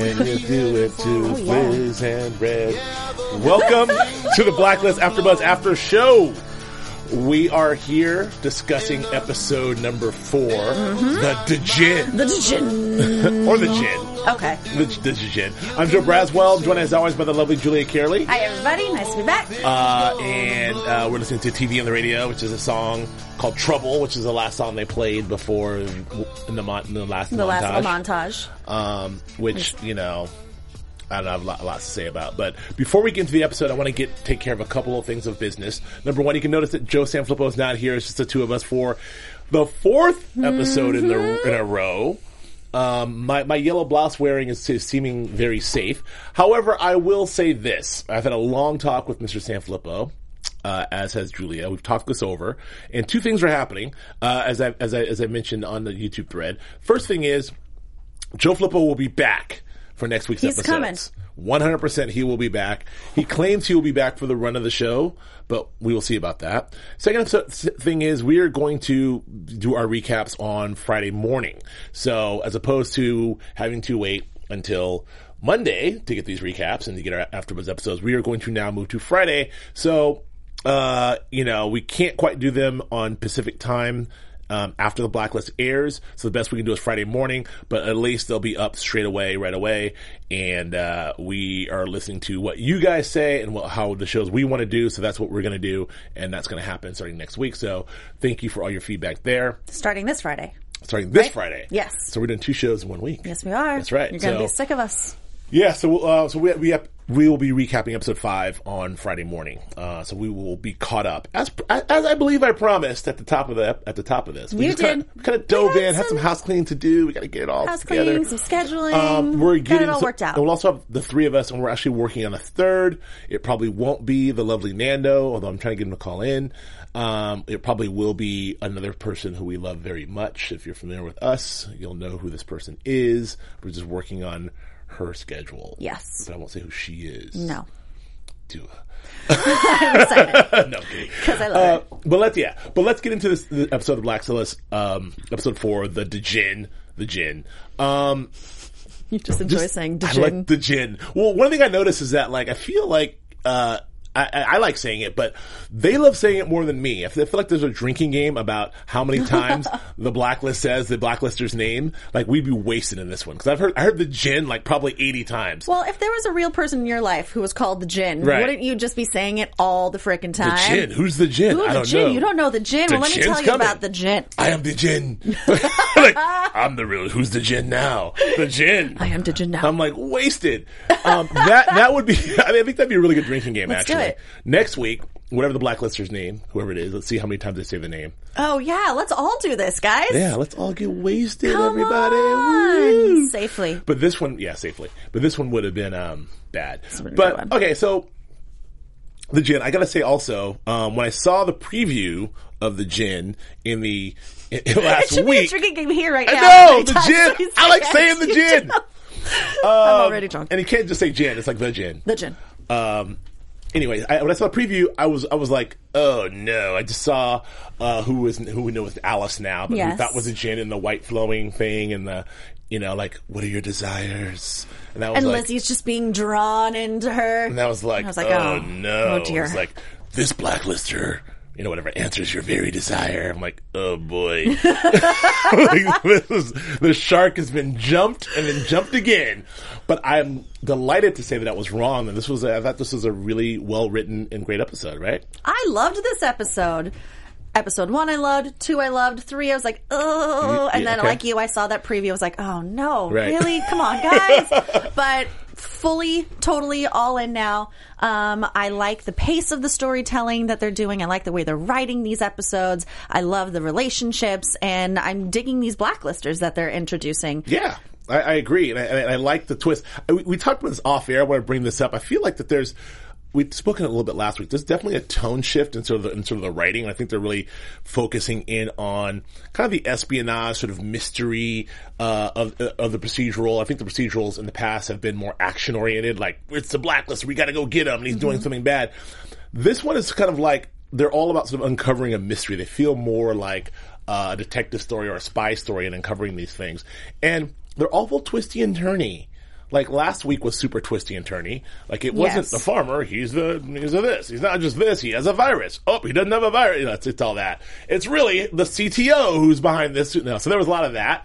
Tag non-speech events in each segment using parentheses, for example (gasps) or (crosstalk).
And you do it to Fizz and Red. Welcome to the Blacklist AfterBuzz After Show. We are here discussing episode number 4 the Djinn, The Djinn. (laughs) or the Gin, Okay. the, the Djinn. I'm Joe Braswell, joined as always by the lovely Julia Cearley. Hi, everybody. Nice to be back. Uh, and uh, we're listening to TV on the radio, which is a song called Trouble, which is the last song they played before in the, mon- in the last the montage. last montage. um, which you know I don't have a lot, lots to say about. But before we get into the episode, I want to get take care of a couple of things of business. Number one, you can notice that Joe Sanfilippo is not here. It's just the two of us for the fourth episode in the in a row. Um, my, my yellow blouse wearing is, is seeming very safe. However, I will say this. I've had a long talk with Mr. Sanfilippo, uh, as has Julia. We've talked this over, and two things are happening, uh, as I, as I, as I mentioned on the YouTube thread. First thing is, Joe Flippo will be back for next week's He's episodes. One hundred percent, he will be back. He claims he will be back for the run of the show, but we will see about that. Second episode, thing is, we are going to do our recaps on Friday morning. So, as opposed to having to wait until Monday to get these recaps and to get our AfterBuzz episodes, we are going to now move to Friday. So, uh, you know, we can't quite do them on Pacific time um, after the blacklist airs. So the best we can do is Friday morning, but at least they'll be up straight away, right away. And uh, we are listening to what you guys say and what, how the shows we want to do. So that's what we're going to do, and that's going to happen starting next week. So thank you for all your feedback there. Starting this Friday. Starting this Right? Friday, Yes. So we're doing two shows in one week. Yes, we are. That's right. You're going to So- be sick of us. Yeah, so uh, so we we have, we will be recapping episode five on Friday morning. Uh, so we will be caught up as as I believe I promised at the top of the at the top of this. We You kinda. Kind of dove We had in, had some some house cleaning to do. We got to get it all House together. cleaning, some scheduling. Um, we're getting it all so- worked out. We'll also have the three of us, and we're actually working on a third. It probably won't be the lovely Nando, although I'm trying to get him to call in. Um, it probably will be another person who we love very much. If you're familiar with us, you'll know who this person is. We're just working on her schedule. Yes. but I won't say who she is. No. Do. (laughs) I'm excited (laughs) no, because I love Uh, it. but let's yeah, but let's get into this the episode of Black Silas, um, episode four, the Djinn, the Jinn. Um, You just enjoy just- saying I Djinn. like the gin. Well, one thing I noticed is that like I feel like uh, I, I like saying it, but they love saying it more than me. I feel I feel like there's a drinking game about how many (laughs) times the blacklist says the blacklister's name. Like we'd be wasted in this one because I've heard I heard the gin like probably eighty times. well, if there was a real person in your life who was called the gin, Right. wouldn't you just be saying it all the frickin' the time? gin. Who's the gin? Who I don't Jinn? know. You don't know the gin. The well, let me tell you coming. about the gin. I am the gin. (laughs) (laughs) like, I'm the real. Who's the gin now? The gin. I am the gin now. I'm like wasted. Um, that that would be. I, mean, I think that'd be a really good drinking game. Let's actually, it. next week, whatever the blacklister's name, whoever it is, let's see how many times they say the name. oh yeah, let's all do this, guys. Yeah, let's all get wasted, Come everybody. on. Safely. But this one, yeah, safely. But this one would have been um, bad. been a good But okay, so the gin. I gotta say also, um, when I saw the preview of the gin in the (laughs) in, in (laughs) It last a week, drinking game here right I now. Many the gin. I like say saying the gin. do. (laughs) I'm already drunk. And you can't just say gin. It's like the gin. The gin. Um, anyway, I, when I saw the preview, I was I was like, oh no! I just saw uh, who was who we know is Alice now, but Yes. thought was a gin and the white flowing thing and the you know like what are your desires? And that was And like, Lizzie's just being drawn into her. and that was like, I was like, oh, oh, no! oh, dear. It's like this blacklister. You know, whatever answers your very desire. I'm like, oh boy. (laughs) (laughs) like, this is, the shark has been jumped and then jumped again. But I'm delighted to say that I was wrong. And this was, a, I thought this was a really well written and great episode, right? I loved this episode. Episode one I loved, two I loved, three I was like, oh, and yeah, then okay. like you, I saw that preview, I was like, oh no, Right. really? Come on, guys. (laughs) but fully, totally all in now. Um, I like the pace of the storytelling that they're doing. I like the way they're writing these episodes. I love the relationships, and I'm digging these blacklisters that they're introducing. Yeah, I, I agree, and I, and I like the twist. I, we, we talked about this off air. I want to bring this up. I feel like that there's. We've spoken a little bit last week. There's definitely a tone shift in sort of the, in sort of the writing. I think they're really focusing in on kind of the espionage, sort of mystery uh, of of the procedural. I think the procedurals in the past have been more action oriented. Like it's the blacklist, we got to go get him, and he's doing something bad. This one is kind of like they're all about sort of uncovering a mystery. They feel more like uh, a detective story or a spy story and uncovering these things. And they're awful twisty and turny. Like last week was super twisty and turny. Like it wasn't Yes. the farmer. He's the he's a this. He's not just this. He has a virus. Oh, he doesn't have a virus. You know, it's, it's all that. It's really the CTO who's behind this. No, so there was a lot of that.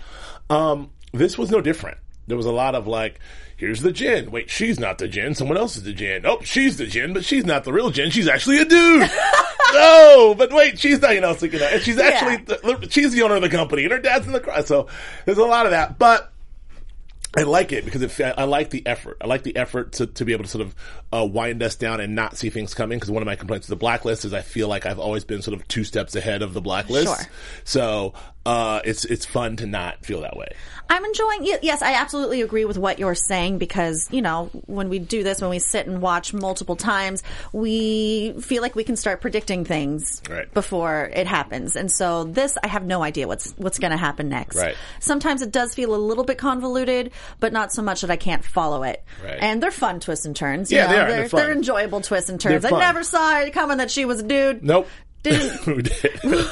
Um, this was no different. There was a lot of like, here's the Jin. Wait, she's not the Jin. Someone else is the Jin. Oh, she's the Jin, but she's not the real Jin. She's actually a dude. (laughs) no, but wait, she's not. You know, like, you know, and she's actually the, she's the owner of the company, and her dad's in the car. So there's a lot of that, but. I like it because it, I like the effort. I like the effort to, to be able to sort of uh, wind us down and not see things coming. Because one of my complaints with the blacklist is I feel like I've always been sort of two steps ahead of the blacklist. Sure. So uh, it's it's fun to not feel that way. I'm enjoying. Yes, I absolutely agree with what you're saying because you know when we do this, when we sit and watch multiple times, we feel like we can start predicting things Right. before it happens. And so this, I have no idea what's what's going to happen next. Right. Sometimes it does feel a little bit convoluted, but not so much that I can't follow it. Right. And they're fun twists and turns. Yeah, they are. They're, They're fun. enjoyable twists and turns. I never saw it coming that she was a dude. Nope. Didn't- (laughs) Who did? (laughs)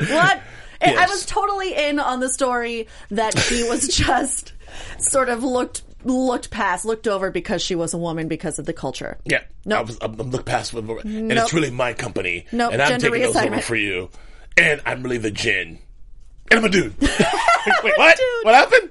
What? And I was totally in on the story that she was (laughs) just sort of looked looked past, looked over because she was a woman because of the culture. Yeah. Nope. I was, I'm, I'm look past it, and Nope. it's really my company. Nope, And I'm gender taking those over for you. And I'm really the Jin. And I'm a dude. (laughs) (laughs) Wait, what? Dude. What happened?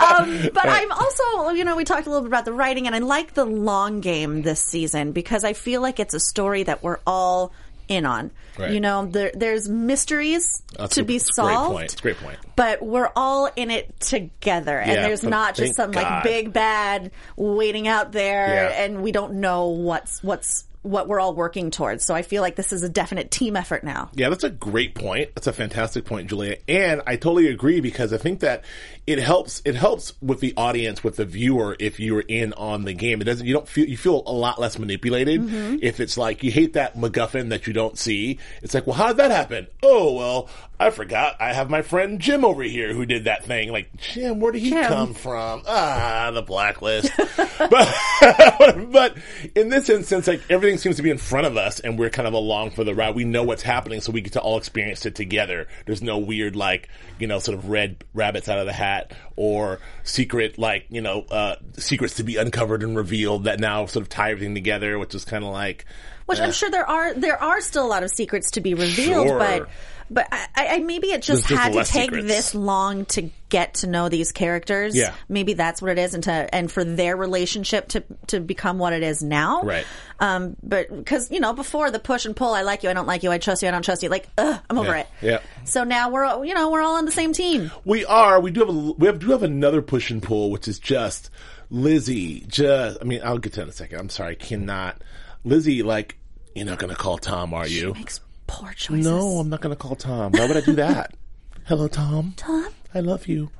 Um, but I'm also, you know, we talked a little bit about the writing, and I like the long game this season because I feel like it's a story that we're all in on. Right. You know, there, there's mysteries That's to a- be that's great solved. point. It's a great point. But we're all in it together, and Yeah, there's not just some God. like big bad waiting out there, Yeah. and we don't know what's what's what we're all working towards. So I feel like this is a definite team effort now. Yeah, that's a great point. That's a fantastic point, Julia. And I totally agree because I think that it helps. It helps with the audience, with the viewer, if you're in on the game. It doesn't. You don't feel. You feel a lot less manipulated mm-hmm. if it's like you hate that MacGuffin that you don't see. It's like, well, how did that happen? Oh, well, I forgot. I have my friend Jim over here who did that thing. Like, Jim, where did he Jim. come from? Ah, the blacklist. (laughs) but (laughs) but in this instance, like everything seems to be in front of us, and we're kind of along for the ride. We know what's happening, so we get to all experience it together. There's no weird like you know sort of red rabbits out of the hat or secret like you know uh, secrets to be uncovered and revealed that now sort of tie everything together, which is kind of like Which I'm sure there are there are still a lot of secrets to be revealed, Sure. but but I, I maybe it just just had to take secrets. this long to get to know these characters. Yeah. maybe that's what it is, and to and for their relationship to to become what it is now. Right. Um, but because you know before the push and pull, I like you, I don't like you, I trust you, I don't trust you. Like, ugh, I'm over Yeah. it. Yeah. So now we're all- you know we're all on the same team. We are. We do have. A, we have, do have another push and pull, which is just Lizzie. Just. I mean, I'll get to that in a second. I'm sorry. I cannot. Lizzie, like, you're not going to call Tom, are you? Makes poor choices. No, I'm not going to call Tom. Why would I do that? (laughs) Hello, Tom. Tom. I love you.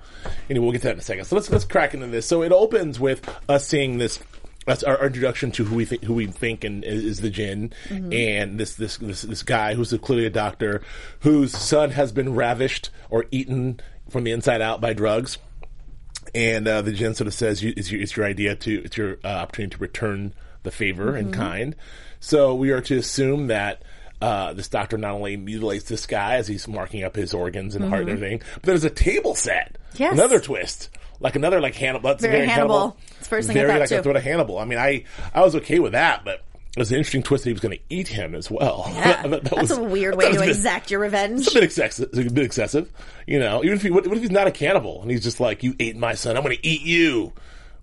Anyway, we'll get to that in a second. So let's let's crack into this. So it opens with us seeing this. That's our, introduction to who we think who we think and is, is the Jin, and this, this this this guy who's clearly a doctor, whose son has been ravished or eaten from the inside out by drugs, and uh, the Jin sort of says you, it's, your, it's your idea to it's your uh, opportunity to return the favor in kind. So we are to assume that uh, this doctor not only mutilates this guy as he's marking up his organs and heart and everything, but there's a table set. Yes. Another twist. Like another like Hannibal. That's Very very, Hannibal. It's the first thing I very thought, like too. a throw to Hannibal. I mean, I I was okay with that, but it was an interesting twist that he was going to eat him as well. (laughs) Yeah. That- that That's was- a weird way to bit- exact your revenge. it's a bit excessive. It's a bit excessive. You know, even if he, what, what if he's not a cannibal and he's just like, you ate my son, I'm going to eat you.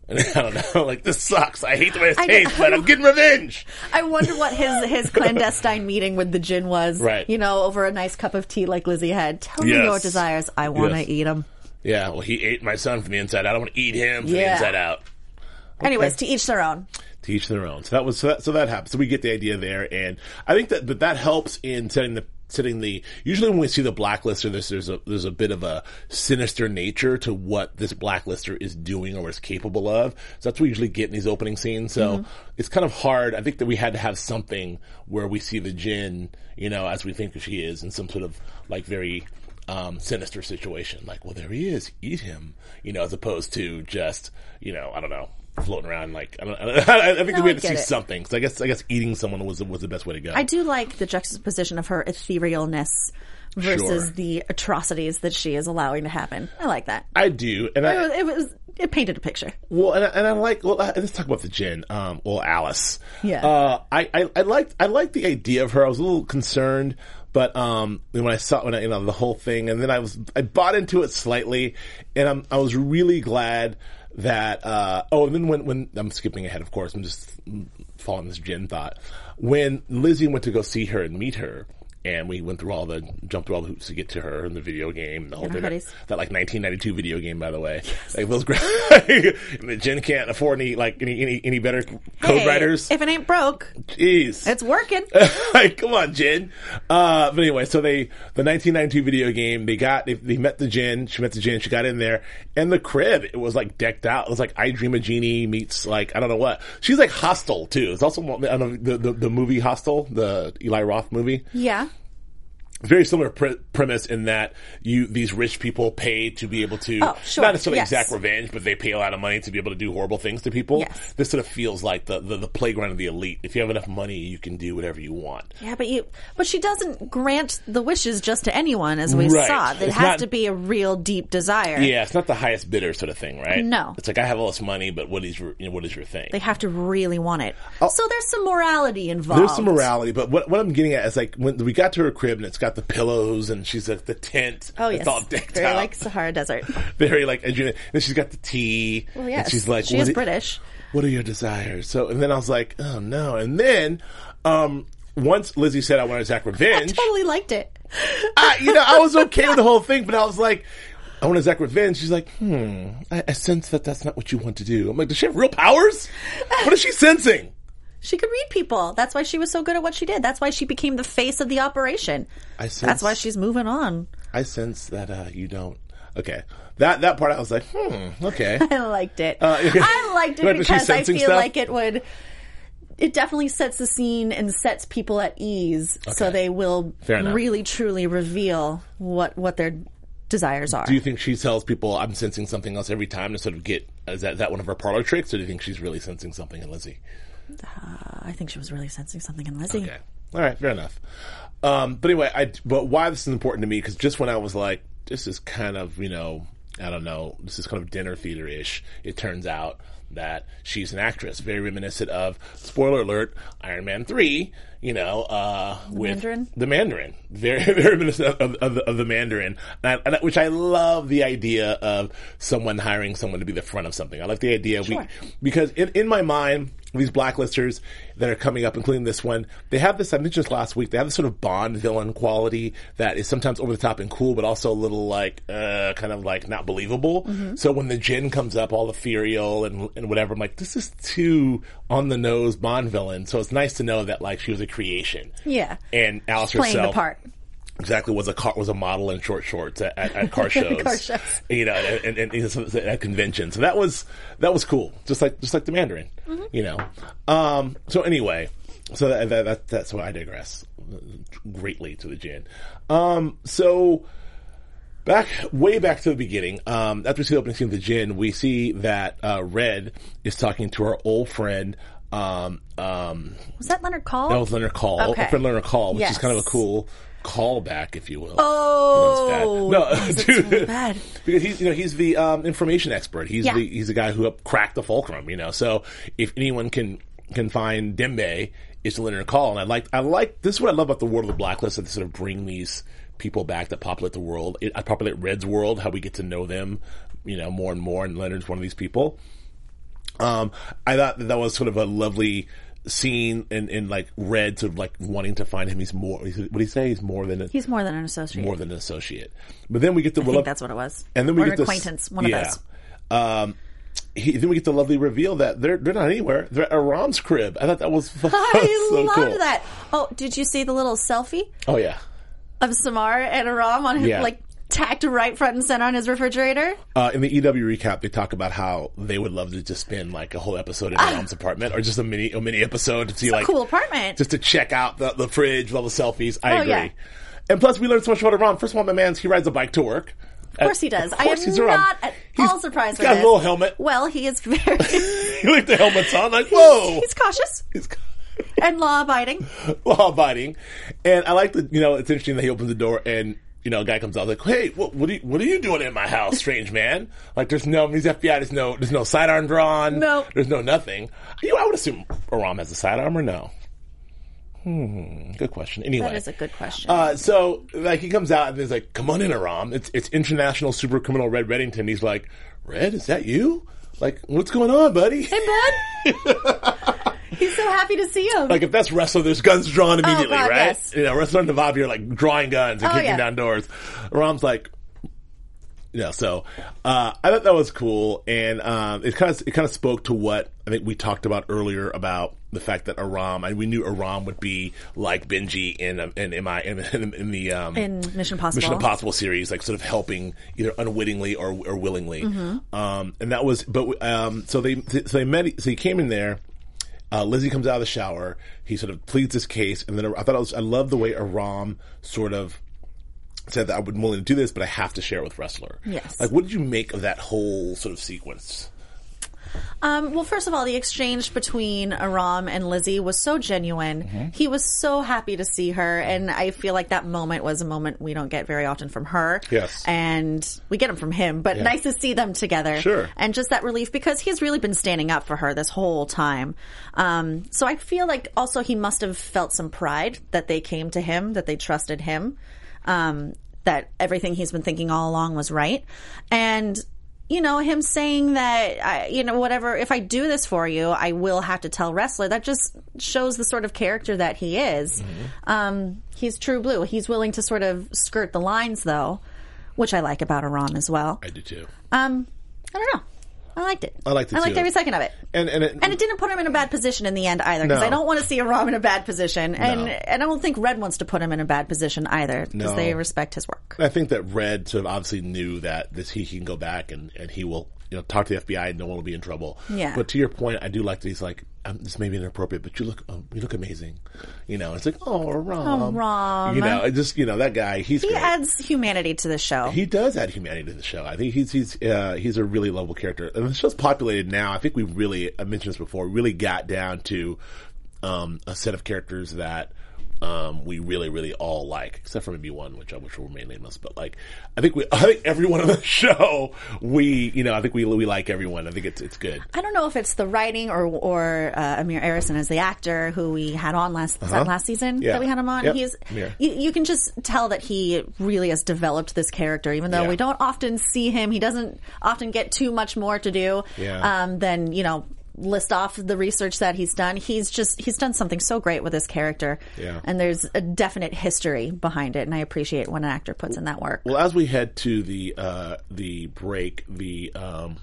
And I don't know, like this sucks. I hate the way it tastes, but I'm getting revenge. I wonder what his his (laughs) clandestine meeting with the gin was. Right. You know, over a nice cup of tea like Lizzie had. Tell me Yes. your desires. I want to Yes. eat them. Yeah, well, he ate my son from the inside out. I want to eat him from the Yeah. inside out. Anyways, to each their own. to each their own. So that was so that, so that happens. So we get the idea there, and I think that but that helps in setting the setting the. Usually, when we see the blacklister, there's there's a there's a bit of a sinister nature to what this blacklister is doing or is capable of. So that's what we usually get in these opening scenes. So it's kind of hard. I think that we had to have something where we see the Jin, you know, as we think she is, in some sort of like very um, sinister situation. Like, well, there he is, eat him, you know, as opposed to just, you know, I don't know, floating around. Like, I don't, (laughs) I, I think No, we I had to see it. something. So I guess, I guess eating someone was was the best way to go. I do like the juxtaposition of her etherealness versus Sure. the atrocities that she is allowing to happen. I like that. I do, and It I was, it was it painted a picture. well, and I, and I like. Well, uh, let's talk about the gin. Um, well, Alice. Yeah. Uh, I, I I liked I liked the idea of her. I was a little concerned, but um, when I saw when I, you know the whole thing, and then I was I bought into it slightly, and I'm I was really glad that. Uh, oh, and then when when I'm skipping ahead, of course, I'm just following this Jin thought. When Lizzie went to go see her and meet her. And we went through all the, jumped through all the hoops to get to her in the video game, the whole thing. That, that like 1992 video game, by the way. Like those great. (laughs) Jen can't afford any like any any, any better code Hey, writers. If it ain't broke, Jeez, it's working. (laughs) like come on, Jen. Uh, but anyway, so they the 1992 video game. They got they, they met the Jen. She met the Jen. She got in there, and the crib it was like decked out. It was like I Dream a Jeannie meets like I don't know what. She's like Hostel too. It's also I don't know the the, the movie Hostel, the Eli Roth movie yeah. Very similar pre- premise in that you these rich people pay to be able to Oh, sure, not necessarily yes. exact revenge, but they pay a lot of money to be able to do horrible things to people. Yes. This sort of feels like the, the the playground of the elite. If you have enough money, you can do whatever you want. Yeah, but you, but she doesn't grant the wishes just to anyone, as we Right. saw. It has not- to be a real deep desire. Yeah, it's not the highest bidder sort of thing, right? No. it's like I have all this money, but what is your you know, what is your thing? They have to really want it. Oh. So there's some morality involved. Oh. There's some morality, but what what I'm getting at is like when we got to her crib and it's got the pillows and she's at the tent. Oh it's yes, all decked very out. like Sahara Desert. (laughs) very like and she's got the tea. Well, yes, and she's like, she what is British. What are your desires? So, and then I was like, oh no. And then, um, once Lizzie said I want to exact revenge, Totally liked it. I, you know, I was (laughs) okay with the whole thing, but I was like, I want to exact revenge. She's like, hmm, I, I sense that that's not what you want to do. I'm like, does she have real powers? What is she sensing? She could read people. That's why she was so good at what she did. That's why she became the face of the operation. I sense, That's why she's moving on. I sense that uh, you don't. Okay, that that part I was like, hmm, okay. (laughs) I liked it. Uh, (laughs) I liked it because I feel stuff? like it would. It definitely sets the scene and sets people at ease, so they will really truly reveal what what their desires are. Do you think she tells people I'm sensing something else every time to sort of get is that, is that one of her parlor tricks, or do you think she's really sensing something in Lizzie? I think she was really sensing something in Lizzie. Okay. All right. Fair enough. Um, but anyway, I, but why this is important to me, because just when I was like, this is kind of, you know, I don't know, this is kind of dinner theater ish, it turns out that she's an actress, very reminiscent of, spoiler alert, Iron Man 3, you know, uh, with Mandarin? the Mandarin, very, (laughs) very reminiscent of, of, of the Mandarin, and I, and I- which I love the idea of someone hiring someone to be the front of something. I like the idea Sure. we, because in, in my mind, these blacklisters that are coming up, including this one, they have this, I mentioned this last week, they have this sort of Bond villain quality that is sometimes over the top and cool, but also a little like, uh, kind of like not believable. So when the gin comes up, all ethereal and, and whatever, I'm like, this is too on the nose Bond villain. So it's nice to know that like she was a creation. Yeah. And Alice Playing herself the part. Exactly was a car was a model in short shorts at, at, at (laughs) car shows, Car shows. you know, and, and, and at conventions. So that was that was cool, just like just like the Mandarin, Mm-hmm. you know. Um, so anyway, so that, that, that that's why I digress greatly to the gin. Um, so back way back to the beginning, um, after we see the opening scene of the gin, we see that uh, Red is talking to our old friend. Um, um, Was that Leonard Caul? that was Leonard Caul, Okay. friend Leonard Caul, which is kind of a cool callback, if you will. Oh, know, bad. No, dude, bad? because he's you know he's the um, information expert. He's Yeah. the he's the guy who cracked the fulcrum. You know, so if anyone can can find Dembe, it's Leonard Caul, and I like I like this is what I love about the world of the blacklist that they sort of bring these people back that populate the world. It, I populate Red's world, how we get to know them, you know, more and more, and Leonard's one of these people. Um, I thought that that was sort of a lovely scene in, in like Red sort of like wanting to find him. He's more, he's, what do you say? He's more than a, He's more than an associate. more than an associate. But then we get the I think that's what it was. and then we or get an this acquaintance. One yeah. of those. Um, he, then we get the lovely reveal that they're they're not anywhere. They're at Aram's crib. I thought that was, (laughs) (laughs) that I was so loved cool. that. Oh, did you see the little selfie Oh yeah. of Samar and Aram on his Yeah. like tacked right front and center on his refrigerator? Uh, in the EW recap, they talk about how they would love to just spend like a whole episode in Aram's apartment, or just a mini a mini episode to see like Ah. cool apartment. just to check out the, the fridge, all the selfies. I Oh, agree. yeah. And plus, we learned so much about Aram. First of all, my man's he rides a bike to work. Of course he does. Of I course am he's not at He's- all surprised He's got this. a little helmet. Well, he is very. (laughs) He like the helmet's on, like whoa. he's cautious He's and law abiding. law (laughs) abiding. And I like the, you know, it's interesting that he opens the door and, you know, a guy comes out like, hey, what, what, are you, what are you doing in my house, strange man? Like, there's no, he's FBI, there's no, there's no sidearm drawn. No. There's no nothing. You, I would assume Aram has a sidearm or no? Hmm, good question. Anyway. That is a good question. Uh, so like he comes out and he's like, "Come on in, Aram. It's it's international super criminal Red Reddington." He's like, "Red, is that you? Like, what's going on, buddy?" hey, bud. (laughs) he's so happy to see him. like if that's Ressler, there's guns drawn immediately, Oh, God, right? yes. You know, Ressler and Navabi are like drawing guns and Oh, kicking yeah. down doors. Ram's like, yeah. So uh, I thought that was cool, and um, it kind of it kind of spoke to what I think we talked about earlier about the fact that Aram, and we knew Aram would be like Benji in um, in, in my in, in, in the um, in Mission Impossible. Mission Impossible series, like sort of helping either unwittingly or, or willingly. Mm-hmm. Um, and that was, but um, so they so they met. So he came in there. Uh, Lizzie comes out of the shower. He sort of pleads his case, and then I thought was. I love the way Aram sort of said that I would willing to do this, but I have to share it with Ressler. Yes. Like, what did you make of that whole sort of sequence? Um, well, first of all, the exchange between Aram and Lizzie was so genuine. Mm-hmm. He was so happy to see her, and I feel like that moment was a moment we don't get very often from her. Yes. and we get them from him, but Yeah. nice to see them together. Sure. and just that relief because he's really been standing up for her this whole time. Um, so I feel like also he must have felt some pride that they came to him, that they trusted him, um, that everything he's been thinking all along was right, and you know, him saying that, I, you know, whatever, if I do this for you, I will have to tell Ressler. That just shows the sort of character that he is. Um, he's true blue. He's willing to sort of skirt the lines, though, which I like about Aram as well. I do too. Um, I don't know. I liked it. I liked it I liked too. every second of it. And and it, And it didn't put him in a bad position in the end either, because No. I don't want to see Aram in a bad position, and No. and I don't think Red wants to put him in a bad position either, because No. they respect his work. I think that Red sort of obviously knew that this he can go back and, and he will you know talk to the FBI and no one will be in trouble. Yeah. But to your point, I do like that he's like um, this may be inappropriate, but you look um, you look amazing. You know, it's like oh Rom, Oh, Rom. You know, just you know that guy. He's He great. adds humanity to the show. He does add humanity to the show. I think he's he's uh, he's a really lovable character, and the show's populated now. I think we really I mentioned this before. Really got down to um, a set of characters that um, we really really all like, except for maybe one, which I wish were mainly nameless. But like, I think we (laughs) I think everyone on the show we you know I think we we like everyone. I think it's it's good. I don't know if it's the writing or or uh, Amir Arison as the actor who we had on last that last season Uh-huh. Yeah. that we had him on. Yep. He's you, you can just tell that he really has developed this character, even though Yeah. we don't often see him. He doesn't often get too much more to do Yeah. um, than you know list off the research that he's done. He's just he's done something so great with his character, Yeah. and there's a definite history behind it, and I appreciate when an actor puts in that work. Well, as we head to the uh, the break, the um,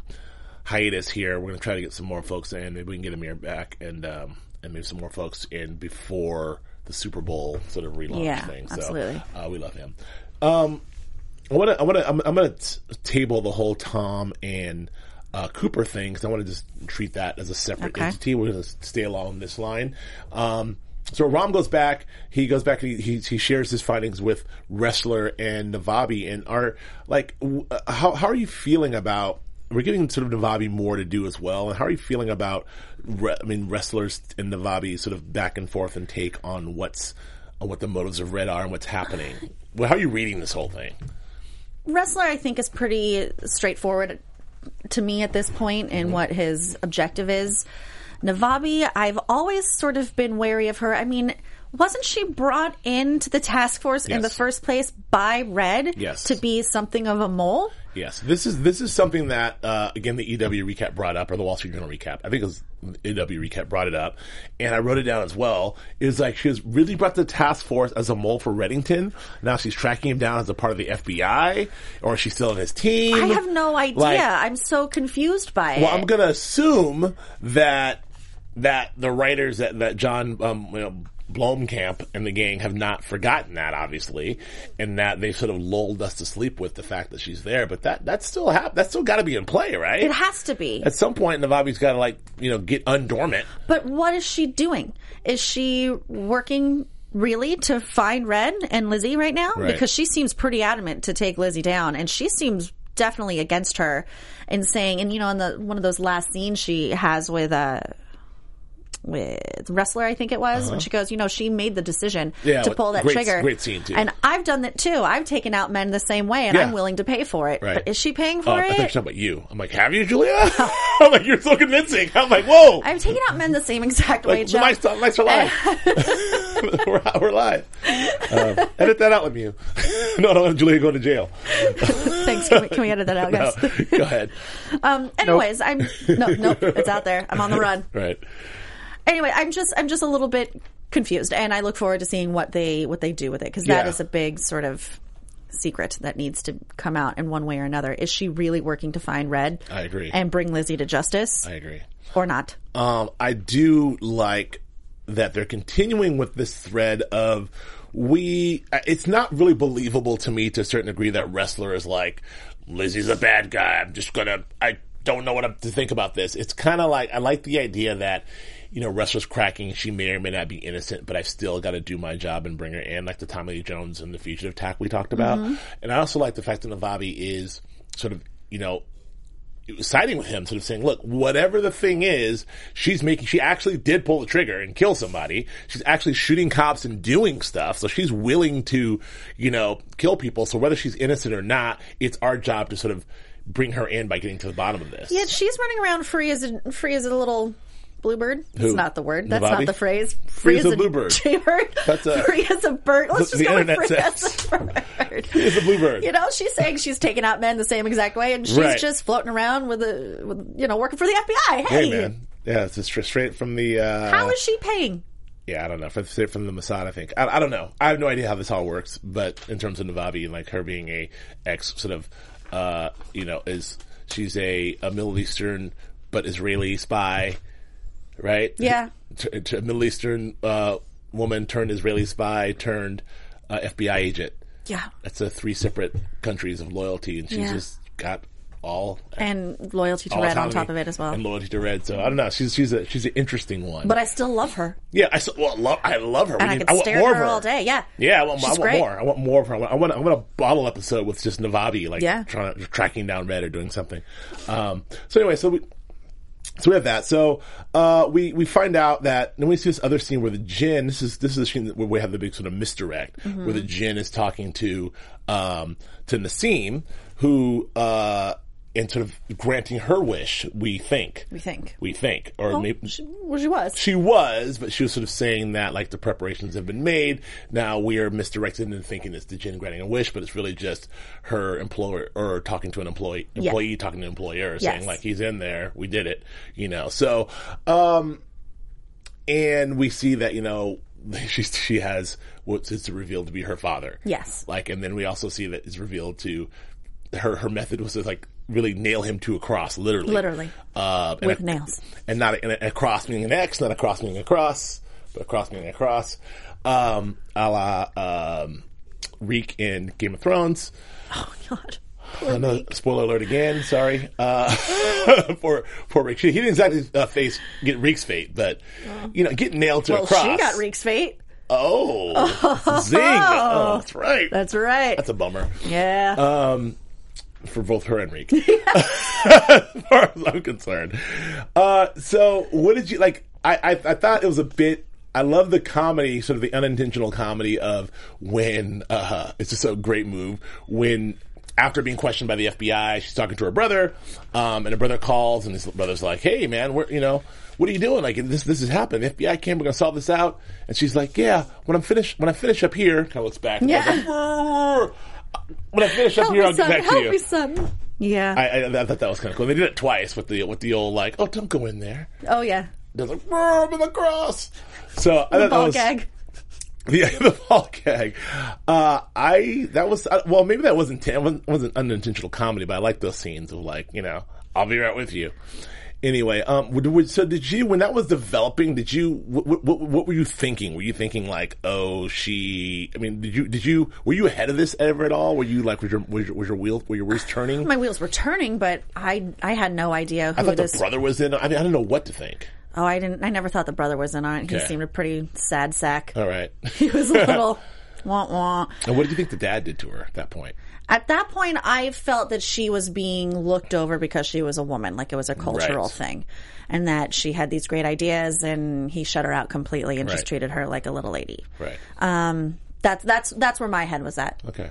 hiatus here, we're going to try to get some more folks in. Maybe we can get Amir back and um, and maybe some more folks in before the Super Bowl sort of relaunch Yeah, thing. So absolutely. uh, we love him. Um, I want to. I want to. I'm, I'm going to table the whole Tom and uh, Cooper thing because I want to just treat that as a separate Okay. entity. We're going to stay along this line. Um, so Ram goes back. He goes back. And he, he he shares his findings with Ressler and Navabi. And are like, w- uh, how how are you feeling about? We're giving sort of Navabi more to do as well. And how are you feeling about? Re- I mean, Ressler's and Navabi sort of back and forth and take on what's on what the motives of Red are and what's happening. Well, how are you reading this whole thing? Ressler, I think, is pretty straightforward to me at this point in what his objective is. Navabi, I've always sort of been wary of her. I mean, wasn't she brought into the task force in the first place by Red Yes. to be something of a mole? Yes, this is this is something that uh, again the EW recap brought up, or the Wall Street Journal recap. I think it was EW recap brought it up, and I wrote it down as well. Is like she was really brought the task force as a mole for Reddington. Now she's tracking him down as a part of the FBI, or is she still in his team? I have no idea. Like- I'm so confused by it. Well. I'm gonna assume that that the writers that that John um, you know, Bokenkamp and the gang have not forgotten that, obviously, and that they've sort of lulled us to sleep with the fact that she's there. But that that's still hap- that's still got to be in play, right? it has to be. At some point, Navabi's got to like you know get undormant. But what is she doing? Is she working really to find Red and Lizzie right now? Right. Because she seems pretty adamant to take Lizzie down, and she seems definitely against her and saying, and you know, in the one of those last scenes she has with uh with Ressler, I think it was, when she goes, you know, she made the decision Uh-huh. Yeah, to pull that great- trigger. great scene, too. And I've done that too. I've taken out men the same way, and Yeah. I'm willing to pay for it. Right. But is she paying for it? I were it? talking about you. I'm like, have you, Julia? (laughs) I'm like, you're so convincing. I'm like, whoa. I've taken out men the same exact way, Joe. nice, nice for live. (laughs) we're, we're live. Um, edit that out with you. (laughs) no, I don't want Julia going to jail. Thanks. Can we, can we edit that out, No, guys? go ahead. Um, anyways, I'm no, nope, it's out there. I'm on the run. Right. Anyway, I'm just, I'm just a little bit confused, and I look forward to seeing what they, what they do with it because that Yeah. is a big sort of secret that needs to come out in one way or another. Is she really working to find Red? I agree. And bring Lizzie to justice, I agree. or not? Um, I do like that they're continuing with this thread of we. uh, It's not really believable to me to a certain degree that Ressler is like Lizzie's a bad guy. I'm just gonna. I don't know what to think about this. It's kind of like I like the idea that. You know, Ressler's cracking. She may or may not be innocent, but I've still got to do my job and bring her in, like the Tommy Lee Jones and the fugitive tack we talked about. Mm-hmm. And I also like the fact that Navabi is sort of, you know, siding with him, sort of saying, look, whatever the thing is, she's making, she actually did pull the trigger and kill somebody. She's actually shooting cops and doing stuff. So she's willing to, you know, kill people. So whether she's innocent or not, it's our job to sort of bring her in by getting to the bottom of this. Yeah, she's running around free as a free as a little bluebird. That's not the word. That's Navabi? not the phrase. Free as a bluebird. Jaybird. That's a- free as a bird. Let's the just go with free says. as a bird. It's a bluebird. You know, she's saying she's taking out men the same exact way, and she's Right. just floating around with a, with, you know, working for the FBI. Hey Hey, man. Yeah, it's just straight from the, uh, how is she paying? yeah, I don't know. From, from the Mossad, I think. I, I don't know. I have no idea how this all works, but in terms of Navabi and like her being a ex sort of, uh, you know, is, she's a, a Middle Eastern but Israeli spy, right? Yeah. (laughs) T- t- a Middle Eastern, uh, woman turned Israeli spy turned, uh, FBI agent. Yeah, That's a three separate countries of loyalty and she's Yeah. just got all, and loyalty to Red on top of it as well. And loyalty to Red. So I don't know. She's, she's a, she's an interesting one. But I still love her, Yeah, I s- well, love, I love her. and We I need- could want stare at of her all day. Yeah, Yeah, I want, I want more. I want more of her. I want, I want, I want a bottle episode with just Navabi, like Yeah. trying tracking down Red or doing something. Um, so anyway, so we. So we have that. So uh, we we find out that then we see this other scene where the Jin. This is this is the scene where we have the big sort of misdirect Mm-hmm. where the Jin is talking to um, to Nassim, who uh, and sort of granting her wish. We think. we think. We think, or Well, maybe she, well, she was. she was, but she was sort of saying that like the preparations have been made. Now we are misdirected into thinking it's the Jin granting a wish, but it's really just her employer or talking to an employee, employee talking to an employer, Yes. saying like he's in there, we did it, you know. So, um, and we see that you know (laughs) she she has what is revealed to be her father. Yes. like, and then we also see that it's revealed to her her method was to like really nail him to a cross, literally, Literally. uh, With a- nails. and not a, a cross meaning an X, not a cross meaning a cross, but a cross meaning a cross, um, a la um, Reek in Game of Thrones. Oh God. Another spoiler alert again. Sorry, uh, (laughs) for for Reek. She, he didn't exactly uh, face get Reek's fate, but you know, get nailed to Well, a cross. she got Reek's fate. Oh, (laughs) zing! Oh, that's right. That's right. That's a bummer yeah. um, for both her and Reek, (laughs) (laughs) as far as I'm concerned. Uh, so, what did you like? I, I I thought it was a bit. I love the comedy, sort of the unintentional comedy of when uh, it's just a great move when after being questioned by the FBI, she's talking to her brother, um, and her brother calls, and his brother's like, "Hey, man, we're you know." What are you doing? Like this, this has happened. The FBI came. We're gonna solve this out. And she's like, "Yeah, when I'm finished, when I finish up here, kind of looks back. and Yeah. Goes like, "Brrr. when I finish up Help here, me, I'll get son. back to Help me, son. Yeah. I, I, I thought that was kind of cool. They did it twice with the with the old like, "Oh, don't go in there." oh yeah. They're like, "Brrr, I'm in the cross. So the I thought The that ball was, gag. (laughs) the the ball gag. Uh, I that was uh, well, maybe that wasn't it wasn't, wasn't unintentional comedy, but I like those scenes of like you know I'll be right with you. Anyway, um, so did you when that was developing? Did you what, what, what were you thinking? Were you thinking like, oh, she? I mean, did you did you were you ahead of this ever at all? Were you like was your was your, was your wheel were your wheels turning? My wheels were turning, but I I had no idea Who I thought the this. brother was in. I mean, I don't know what to think. Oh, I didn't. I never thought the brother was in on it. He Okay. seemed a pretty sad sack. All right. (laughs) He was a little (laughs) wah wah. and what did you think the dad did to her at that point? At that point, I felt that she was being looked over because she was a woman, like it was a cultural Right. thing, and that she had these great ideas, and he shut her out completely and Right. just treated her like a little lady. Right. Um, that's that's that's where my head was at. Okay.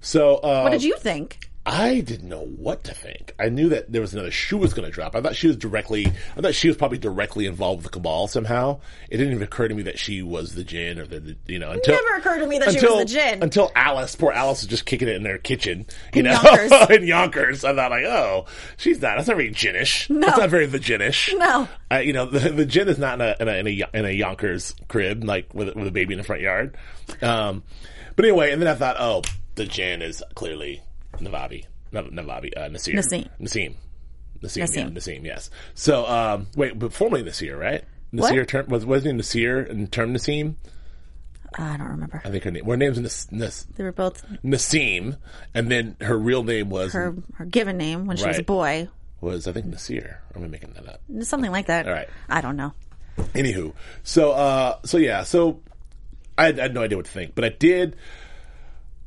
So, uh, What did you think? I didn't know what to think. I knew that there was another shoe was going to drop. I thought she was directly. I thought she was probably directly involved with the cabal somehow. It didn't even occur to me that she was the Jin or the, the you know until Never occurred to me that she was the Jinn. until Alice. Poor Alice is just kicking it in their kitchen. You In know, Yonkers. (laughs) in Yonkers. I thought like, oh, she's not. That's not very Jinish. No, that's not very the Jinish. No. uh, you know the the Jin is not in a in a, in a, in a Yonkers crib like with with a baby in the front yard. Um, but anyway, and then I thought, oh, the Jin is clearly Navabi, not Navabi, uh, Nasir, Nassim. Nassim, Nassim, Nassim. yeah, Nassim, yes. So um, wait, but formerly Nasir, right? Nasir term was wasn't Nasir and term Nassim? I don't remember. I think her name. Her name's Nas, Nas, They were both Nassim, and then her real name was her her given name when she was a Right. boy, was I think Nasir. Am I making that up? something like that. All right. I don't know. Anywho, so uh, so yeah, so I had, I had no idea what to think, but I did.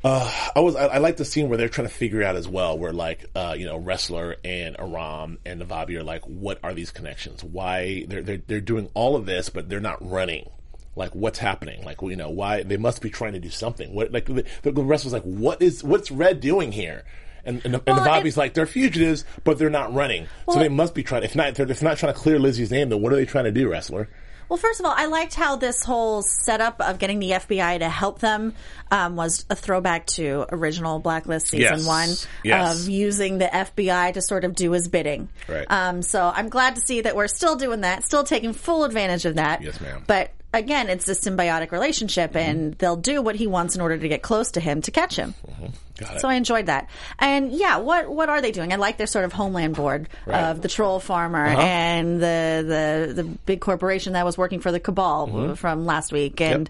Uh, I was I, I like the scene where they're trying to figure out as well, where like uh, you know Ressler and Aram and Navabi are like, what are these connections? Why they're they're they're doing all of this, but they're not running. Like what's happening? Like you know why they must be trying to do something. What like the, the Ressler's like, what is what's Red doing here? And and, and Navabi's like, they're fugitives, but they're not running. so they must be trying. If not, if they're, if they're not trying to clear Lizzie's name, then what are they trying to do, wrestler? Well, first of all, I liked how this whole setup of getting the FBI to help them um, was a throwback to original Blacklist season Yes. one Yes. of using the FBI to sort of do his bidding. Right. Um, so I'm glad to see that we're still doing that, still taking full advantage of that. Yes, ma'am. But again, it's a symbiotic relationship, and they'll do what he wants in order to get close to him to catch him. It. So I enjoyed that. And yeah, what what are they doing? I like their sort of homeland board Right. Uh-huh. of the troll farmer and the, the the big corporation that was working for the cabal Mm-hmm. from last week and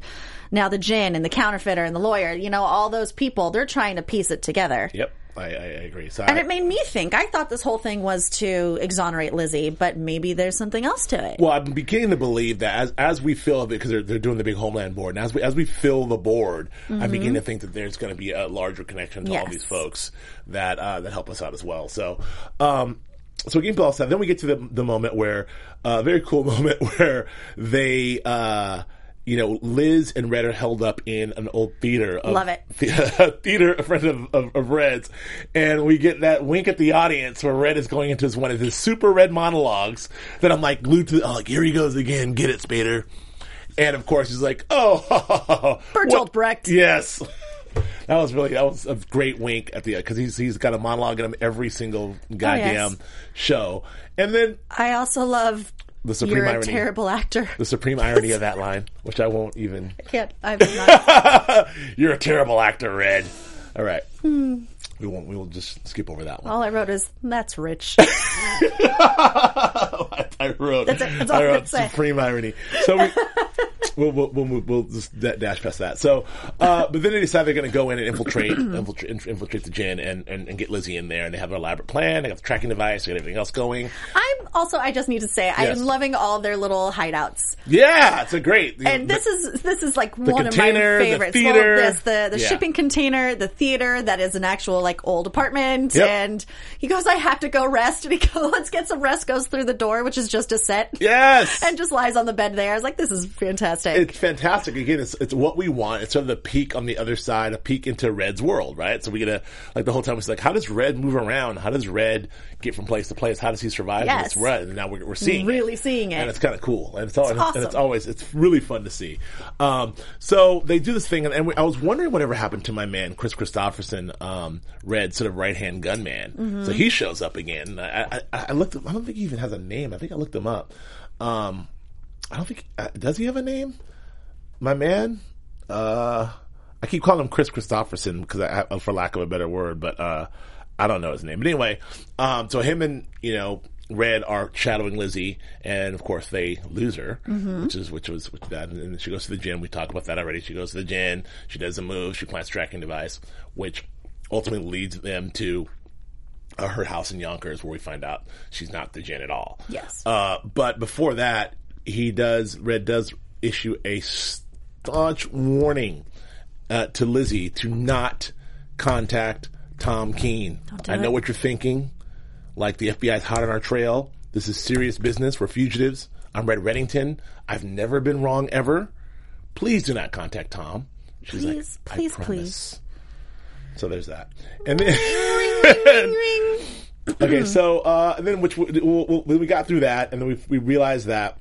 now the gin and the counterfeiter and the lawyer, you know, all those people, they're trying to piece it together. Yep, I, I, agree. So And I- it made me think. I thought this whole thing was to exonerate Lizzie, but maybe there's something else to it. well, I'm beginning to believe that as as we fill it because they're they're doing the big homeland board, and as we as we fill the board, I'm beginning to think that there's going to be a larger connection to all these folks that uh, that help us out as well. So. um so we all said. Then we get to the the moment where a uh, very cool (laughs) moment where they uh you know Liz and Red are held up in an old theater. Of, Love it. (laughs) theater, a friend of, of, of Red's, and we get that wink at the audience where Red is going into his one of his super Red monologues that I'm like glued to. Oh, like here he goes again. Get it, Spader. And of course he's like, oh, (laughs) Bertolt what- Brecht. Yes. That was really that was a great wink at the end because he's he's got a monologue in him every single goddamn show, and then I also love The supreme you're a irony. terrible actor. the supreme irony of that line, which I won't even. I Can't, I'm not, (laughs) You're a terrible actor, Red. All right, Hmm. We won't. We will just skip over that one. all I wrote is that's rich. (laughs) I wrote. That's it. That's all I wrote gonna say. supreme irony. So we. (laughs) We'll, we'll, we'll, move, we'll just dash past that. So, uh, but then they decide they're going to go in and infiltrate, (clears throat) infiltrate, infiltrate the gin and, and, and get Lizzie in there. And they have an elaborate plan. They got the tracking device. They got everything else going. I'm also. I just need to say Yes. I'm loving all their little hideouts. Yeah, it's a great. And this is this is like one of my the favorites. theater. Well, this the the Yeah. shipping container, the theater that is an actual like old apartment, Yep. and he goes, "I have to go rest," (laughs) and he goes, "Let's get some rest." Goes through the door, which is just a set, Yes. (laughs) and just lies on the bed there. I was like, "This is fantastic." it's fantastic. Again, it's it's what we want. It's sort of the peek on the other side, a peek into Red's world, right? So we get a like the whole time it's like, how does Red move around? How does Red get from place to place? How does he survive Yes. this Red? And now we're, we're seeing Really it. seeing it. and it's kind of cool, and it's, all, and, it's, and it's always it's really fun to see. Um, so they do this thing, and, and we, I was wondering whatever happened to my man Kris Kristofferson, um, Red sort of right hand gunman. Mm-hmm. So he shows up again. I, I, I looked. I don't think he even has a name. I think I looked him up. Um, I don't think uh, does he have a name? My man. Uh, I keep calling him Kris Kristofferson because I, I- for lack of a better word, but uh, I don't know his name. But anyway, um, so him and you know Red are shadowing Lizzie, and of course they lose her, which is which was which that, and then she goes to the gym. We talked about that already. She goes to the gym. She does a move. She plants tracking device, which ultimately leads them to uh, her house in Yonkers, where we find out she's not the Djinn at all. Yes. Uh, but before that, he does Red does issue a staunch warning uh, to Lizzie to not contact Tom Keen. do I know it. what you're thinking. Like the FBI's hot on our trail. This is serious business. We're fugitives. I'm Red Reddington. I've never been wrong ever. Please do not contact Tom. She's like, Please, "I please, promise." please. So there's that. And then (laughs) okay, so uh, and then which we, we, we got through that, and then we we realized that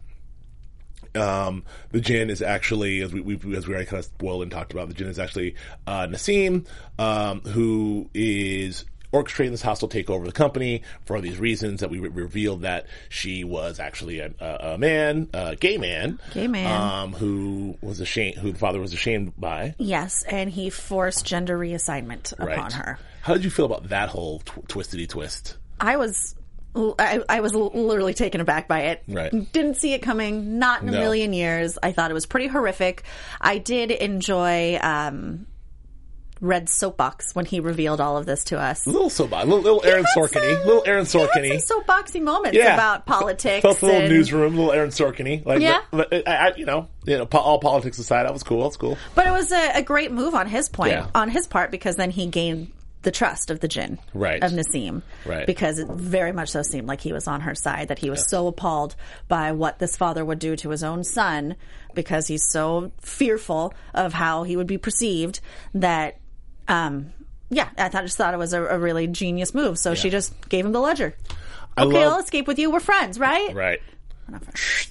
um, the Djinn is actually, as we, we as we already kind of spoiled and talked about, the Djinn is actually uh, Nassim, um, who is orchestrating this hostile takeover of the company for these reasons that we re- revealed that she was actually a, a, a man, a gay man, Gay man. um, who was ashamed, who the father was ashamed by. Yes, and he forced gender reassignment upon her. How did you feel about that whole tw- twistedy twist? I was. I, I was literally taken aback by it. Right. Didn't see it coming. Not in a No. million years. I thought it was pretty horrific. I did enjoy um, Red's soapbox when he revealed all of this to us. little soapbox, little, little Aaron Sorkin, little Aaron Sorkin. some soapboxy moments Yeah. about politics. Felt a little and- newsroom, little Aaron Sorkin. Like, Yeah. but, but I, I, you know, you know, all politics aside, that was cool. That's cool. But it was a, a great move on his point, Yeah. on his part, because then he gained the trust of the Djinn, Right. Of Nassim, Right. Because it very much so seemed like he was on her side. That he was so appalled by what this father would do to his own son, because he's so fearful of how he would be perceived. That, um, yeah, I thought, just thought it was a, a really genius move. So she just gave him the ledger. I Okay, love, I'll escape with you. We're friends, right? right. We're not friends.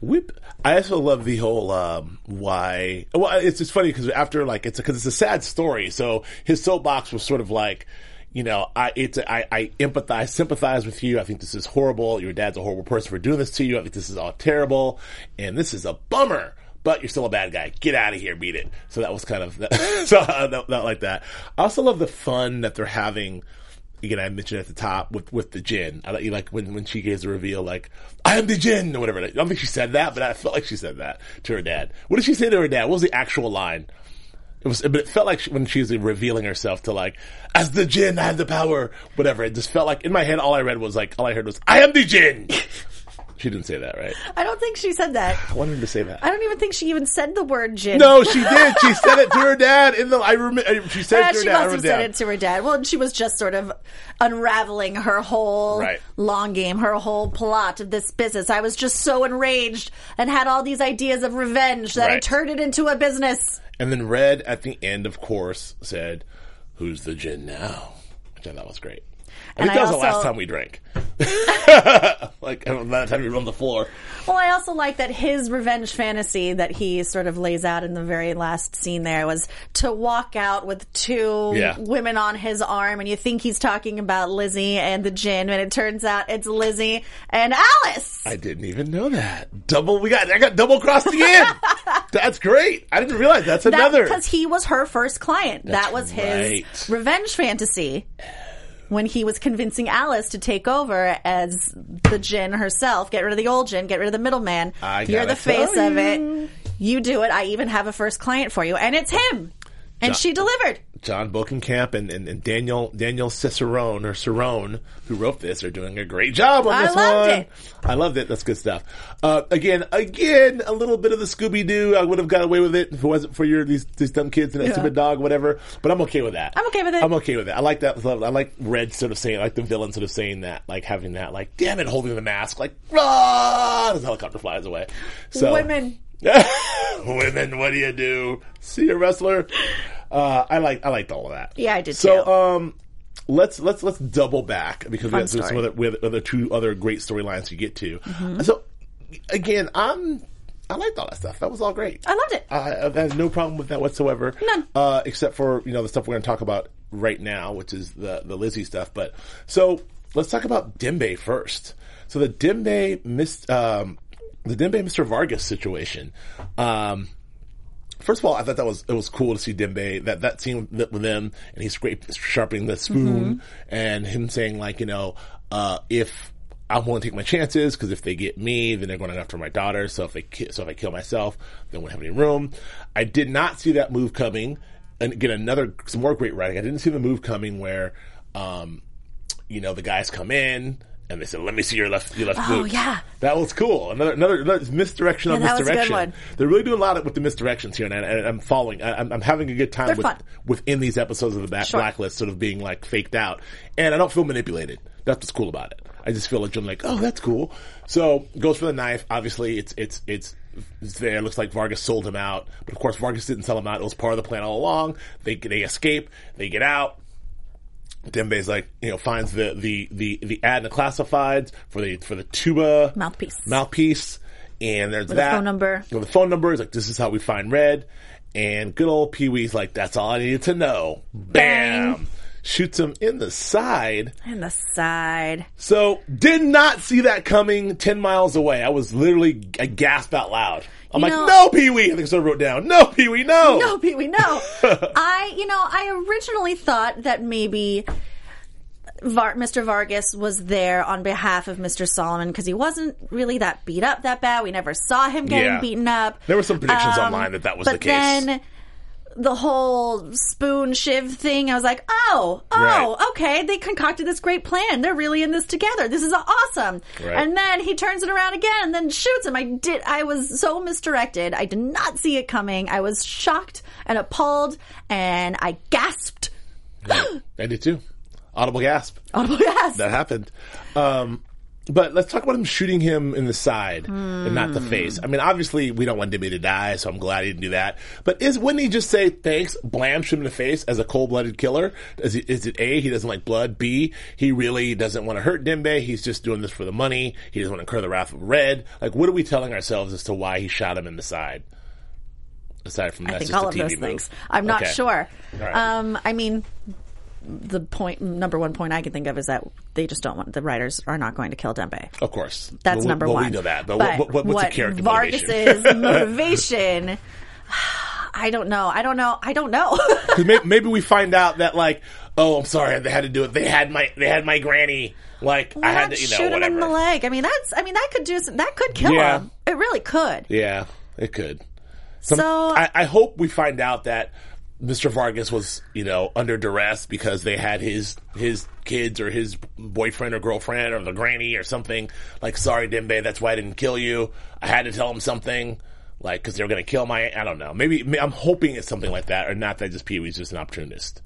Whip. I also love the whole um, why. Well, it's just funny because after like it's because it's a sad story. So his soapbox was sort of like, you know, I it's I, I empathize, sympathize with you. I think this is horrible. Your dad's a horrible person for doing this to you. I think this is all terrible, and this is a bummer. But you're still a bad guy. Get out of here. Beat it. So that was kind of (laughs) so (laughs) not, like that. I also love the fun that they're having again, I mentioned at the top with with the Djinn. I like when when she gives the reveal, like I am the Djinn or whatever. I don't think she said that, but I felt like she said that to her dad. What did she say to her dad? What was the actual line? It was, but it felt like she, when she was revealing herself to like, as the Djinn, I have the power. Whatever. It just felt like in my head, all I read was like, all I heard was, I am the Djinn. (laughs) she didn't say that, right? I don't think she said that. I wanted to say that. I don't even think she even said the word Djinn. no, she did. She said it to her dad in the. I remember. She said it to her she dad. must have said it to her dad. Well, she was just sort of unraveling her whole Right. long game, her whole plot of this business. I was just so enraged and had all these ideas of revenge that I turned it into a business. And then Red at the end, of course, said, "Who's the Djinn now?" Which I thought was great. I And think that I was the last time we drank. (laughs) like I that time we were on the floor. Well, I also like that his revenge fantasy that he sort of lays out in the very last scene there was to walk out with two Yeah. women on his arm, and you think he's talking about Lizzie and the Djinn, and it turns out it's Lizzie and Alice. I didn't even know that. Double. We got. I got double crossed again. (laughs) That's great. I didn't realize that's another. because he was her first client. that was his right. revenge fantasy. When he was convincing Alice to take over as the Djinn herself, get rid of the old Djinn, get rid of the middleman. I You're the face tell of it. You do it. I even have a first client for you, and it's him. And John- she delivered. John Bokenkamp and, and, and Daniel Daniel Cicerone or Cerrone, who wrote this, are doing a great job on I this loved one. it. I loved it. That's good stuff. Uh, again, again, a little bit of the Scooby Doo. I would have got away with it if it wasn't for your these these dumb kids and that Yeah. stupid dog, whatever. But I'm okay with that. I'm okay with it. I'm okay with it. I like that. I like Red sort of saying, I like the villain sort of saying that, like having that, like damn it, holding the mask, like ah, as the helicopter flies away. So Women Women, what do you do? See a wrestler? Uh, I like I liked all of that. Yeah, I did So, too. um, let's let's let's double back because we have some other we have other two other great storylines to get to. Mm-hmm. So, again, I'm I liked all that stuff. That was all great. I loved it. I, I have no problem with that whatsoever. None. Uh, except for you know the stuff we're going to talk about right now, which is the the Lizzie stuff. But so let's talk about Dembe first. So the Dembe Mis- um, the Dembe Mr. Vargas situation. Um, First of all, I thought that was it was cool to see Dembe that that scene with with them and he's scraping sharpening the spoon and him saying like you know uh, if I want to take my chances because if they get me, then they're going after my daughter. So if they ki- so if I kill myself, they won't have any room. I did not see that move coming. And again, another some more great writing. I didn't see the move coming where, um, you know, the guys come in and they said, "Let me see your left your left Oh, boot." yeah. that was cool. Another another, another misdirection on Yeah, that was a good misdirection. one. They're really doing a lot with the misdirections here, and, I, I'm following. I, I'm, I'm having a good time with within these episodes of the back Sure. blacklist, sort of being like faked out, and I don't feel manipulated. That's what's cool about it. I just feel like I'm like, oh, that's cool. So goes for the knife. Obviously, it's it's it's. It's there. It looks like Vargas sold him out, but of course Vargas didn't sell him out. It was part of the plan all along. They they escape. They get out. Dembe's like, you know, finds the, the, the, the ad in the classifieds for the, for the tuba Mouthpiece. mouthpiece. And there's With that. phone number. With the phone number. It's like, this is how we find Red. And good old Pee Wee's like, that's all I needed to know. Bam! Bang. Shoots him in the side. In the side. So, did not see that coming 10 miles away. I was literally, I gasped out loud. I'm You like, know- no, Pee Wee! I think so I wrote down, no, Pee Wee, no! No, Pee Wee, no. (laughs) I, you know, I originally thought that maybe Var- Mr. Vargas was there on behalf of Mr. Solomon because he wasn't really that beat up that bad. We never saw him getting Yeah. beaten up. There were some predictions Um, online that that was the case. then the whole spoon shiv thing, I was like, oh, oh, Right. okay, they concocted this great plan. They're really in this together. This is awesome. Right. And then he turns it around again and then shoots him. I did, I was so misdirected. I did not see it coming. I was shocked and appalled and I gasped. I did too. Audible gasp. (gasps) Audible gasp. that happened. Um, but let's talk about him shooting him in the side and not the face. I mean, obviously we don't want Dembe to die, so I'm glad he didn't do that. But is wouldn't he just say thanks, blam, shoot him in the face as a cold blooded killer? Is it, is it A, he doesn't like blood? B, he really doesn't want to hurt Dembe. He's just doing this for the money. He doesn't want to incur the wrath of Red. Like, what are we telling ourselves as to why he shot him in the side? Aside from I think all of TV those move. things. I'm not Okay. sure. Right. Um, I mean, the point, number one point I can think of is that they just don't want the writers are not going to kill Dembe. Of course, That's Well, number well, one. We know that, but, what, what, what's the character Vargas's motivation? (laughs) motivation? (sighs) I don't know. I don't know. I don't know. (laughs) may- maybe we find out that like, oh, I'm sorry, they had to do it. They had my, they had my granny. Like, I had to, you know, shoot him whatever. in the leg? I mean, that's. I mean, that could do. That could kill Yeah. him. It really could. Yeah, it could. so I, I hope we find out that Mr. Vargas was, you know, under duress because they had his his kids or his boyfriend or girlfriend or the granny or something. Like, sorry, Dembe, that's why I didn't kill you. I had to tell him something. Like, because they were going to kill my. I don't know. Maybe I'm hoping it's something like that, or not that just Pee Wee's just an opportunist.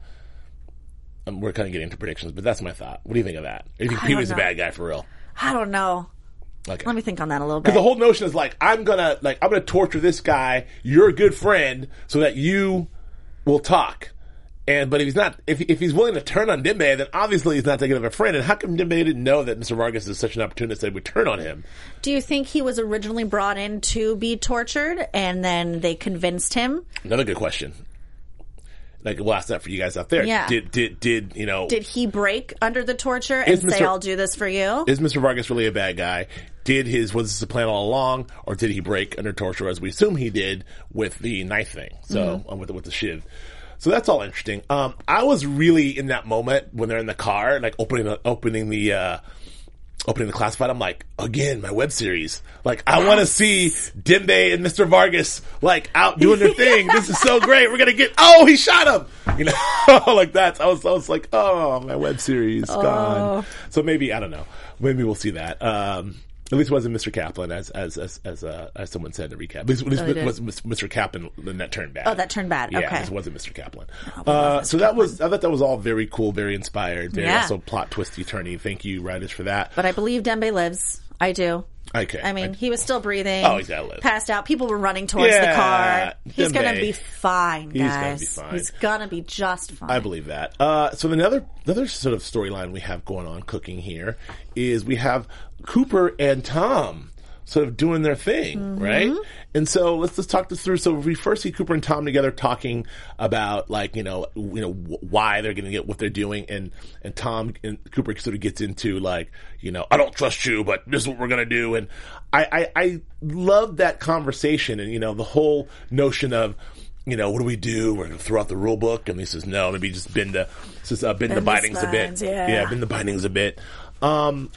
Um, we're kind of getting into predictions, but that's my thought. What do you think of that? Do you think Pee Wee's a bad guy for real? I don't know. Okay. Let me think on that a little bit. Because the whole notion is like, I'm gonna, like, I'm gonna torture this guy. You're good friend, so that you will talk. And but if he's not, if if he's willing to turn on Dembe, then obviously he's not that good of a friend. And how come Dembe didn't know that Mr. Vargas is such an opportunist that he would turn on him? Do you think he was originally brought in to be tortured, and then they convinced him? Another good question. Like, we'll ask that for you guys out there. Yeah. Did did did you know? Did he break under the torture and Is say, Mr. "I'll do this for you"? is Mr. Vargas really a bad guy? Did his was this a plan all along, or did he break under torture as we assume he did with the knife thing? So Mm-hmm. um, with the, with the shiv. So that's all interesting. Um, I was really in that moment when they're in the car, like opening the opening the uh, opening the classified. I'm like, again, my web series. Like, I want to see Dembe and Mr. Vargas like out doing their (laughs) thing. this is so great. We're gonna get. Oh, he shot him. You know, (laughs) like that. I was, I was like, oh, my web series gone. So maybe I don't know. Maybe we'll see that. Um, at least it wasn't Mr. Kaplan, as as as as, uh, as someone said in the recap. At least, at least Oh, was Mr. Kaplan, then that turned bad. Oh, that turned bad. Yeah, Okay. it wasn't Mr. Kaplan. love Uh, Mr. so that was I thought that was all very cool, very inspired, very Yeah. also plot twisty turny. Thank you, writers, for that. But I believe Dembe lives. I do. Okay. I mean, he was still breathing. Oh, he's gotta live. Passed out. People were running towards the car. He's gonna be fine, He's gonna guys. be fine. He's gonna be just fine. I believe that. Uh, so another another sort of storyline we have going on cooking here is we have Cooper and Tom sort of doing their thing, Mm-hmm. right? And so let's let's talk this through. So we first see Cooper and Tom together talking about like you know you know why they're going to get what they're doing, and and Tom and Cooper sort of gets into like you know I don't trust you, but this is what we're going to do, and I I, I love that conversation, and you know the whole notion of you know, what do we do? We're going to throw out the rule book. And he says, no, maybe just bend the, says, uh, bend, the Bend the bindings a bit. spines, yeah. bend the bindings a bit. Um,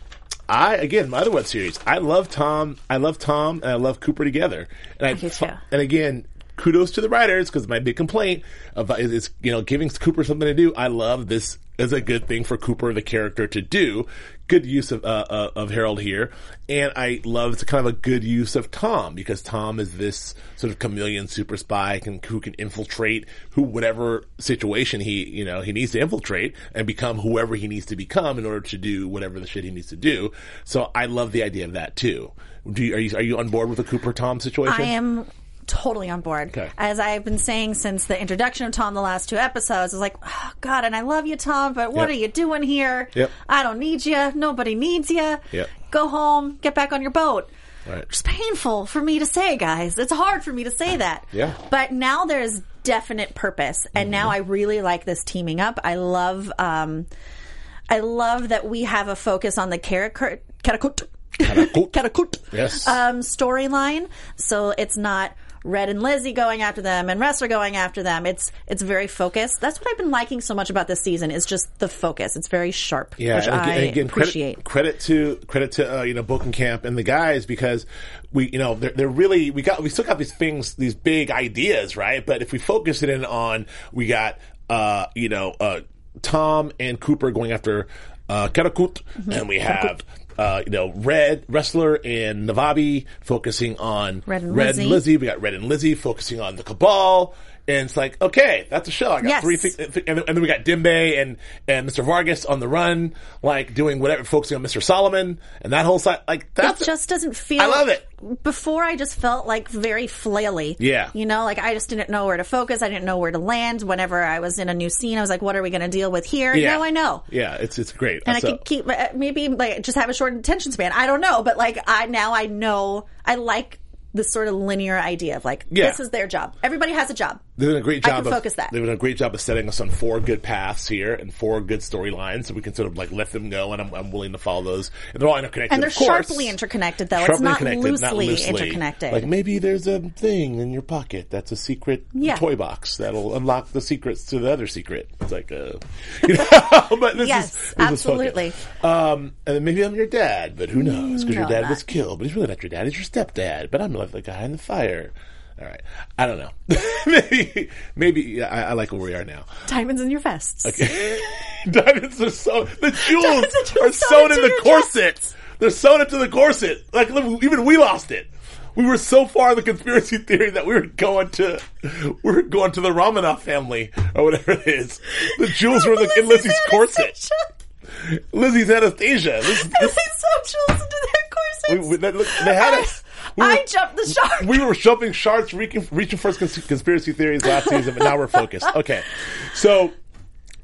I, again, my other web series, I love Tom, I love Tom and I love Cooper together. And I, too. and again, kudos to the writers because my big complaint about uh, is, is, you know, giving Cooper something to do. I love this is a good thing for Cooper, the character, to do. Good use of uh, uh, of Harold here, and I love it's kind of a good use of Tom because Tom is this sort of chameleon super spy can, who can infiltrate who whatever situation he you know he needs to infiltrate and become whoever he needs to become in order to do whatever the shit he needs to do. So I love the idea of that too. Do you, are you are you on board with the Cooper Tom situation? I am totally on board. Okay. As I've been saying since the introduction of Tom, the last two episodes, I was like, oh, God, and I love you, Tom, but what Yep. are you doing here? Yep. I don't need you. Nobody needs you. Yep. Go home. Get back on your boat. Right. It's painful for me to say, guys. It's hard for me to say that. Yeah. But now there's definite purpose, and now I really like this teaming up. I love, um, I love that we have a focus on the. Karakut. Karakut. Karakut. (laughs) Yes. Um, storyline. So it's not Red and Lizzie going after them and Ressler going after them. It's it's very focused. That's what I've been liking so much about this season is just the focus. It's very sharp, Yeah, which and I again, again, appreciate. Credit, credit to credit to uh, you know Camp and the guys because we you know they're, they're really we got we still got these things these big ideas right, but if we focus it in on we got uh you know uh Tom and Cooper going after uh Karakut Mm-hmm. and we have. Uh, you know, Red Ressler and Navabi focusing on Red and Lizzie. Lizzie. We got Red and Lizzie focusing on the Cabal, and it's like, okay, that's a show. I got Yes. three things, and, and then we got Dembe and and Mr. Vargas on the run, like doing whatever, focusing on Mr. Solomon and that whole side. Like that just doesn't feel. I love it. Before I just felt like very flaily. Yeah. You know, like I just didn't know where to focus. I didn't know where to land. Whenever I was in a new scene, I was like, "What are we going to deal with here?" yeah. Now I know. Yeah, it's it's great. and So- I could keep uh, maybe like just have a short attention span. I don't know, but like I now I know I like this sort of linear idea of like Yeah. this is their job. Everybody has a job. They've done a great I job can of focus that. They've done a great job of setting us on four good paths here and four good storylines, so we can sort of like let them go, and I'm, I'm willing to follow those. And they're all interconnected, And they're sharply interconnected, though. It's Sharply not loosely interconnected. Like maybe there's a thing in your pocket that's a secret Yeah. toy box that'll unlock the secrets to the other secret. It's like, uh, (laughs) you know, but this Yes, is, this absolutely. focused. Um, and then maybe I'm your dad, but who knows? Because your dad not. was killed, but he's really not your dad. He's your stepdad. But I'm like the guy in the fire. All right, I don't know. (laughs) maybe, maybe yeah, I, I like where we are now. Diamonds in your vests. Okay. (laughs) Diamonds are so the (laughs) jewels are are sewn in the corset. They're sewn into the corset. Like even we lost it. We were so far in the conspiracy theory that we were going to we were going to the Romanov family or whatever it is. The jewels were in, the, in Lizzie's corset. Lizzie's Anastasia. This, And this, they sew jewels into their. We, we, that, look, they had us. We were- I jumped the shark. we were jumping sharks, reaching, reaching for cons- conspiracy theories last season, but now we're focused. Okay, so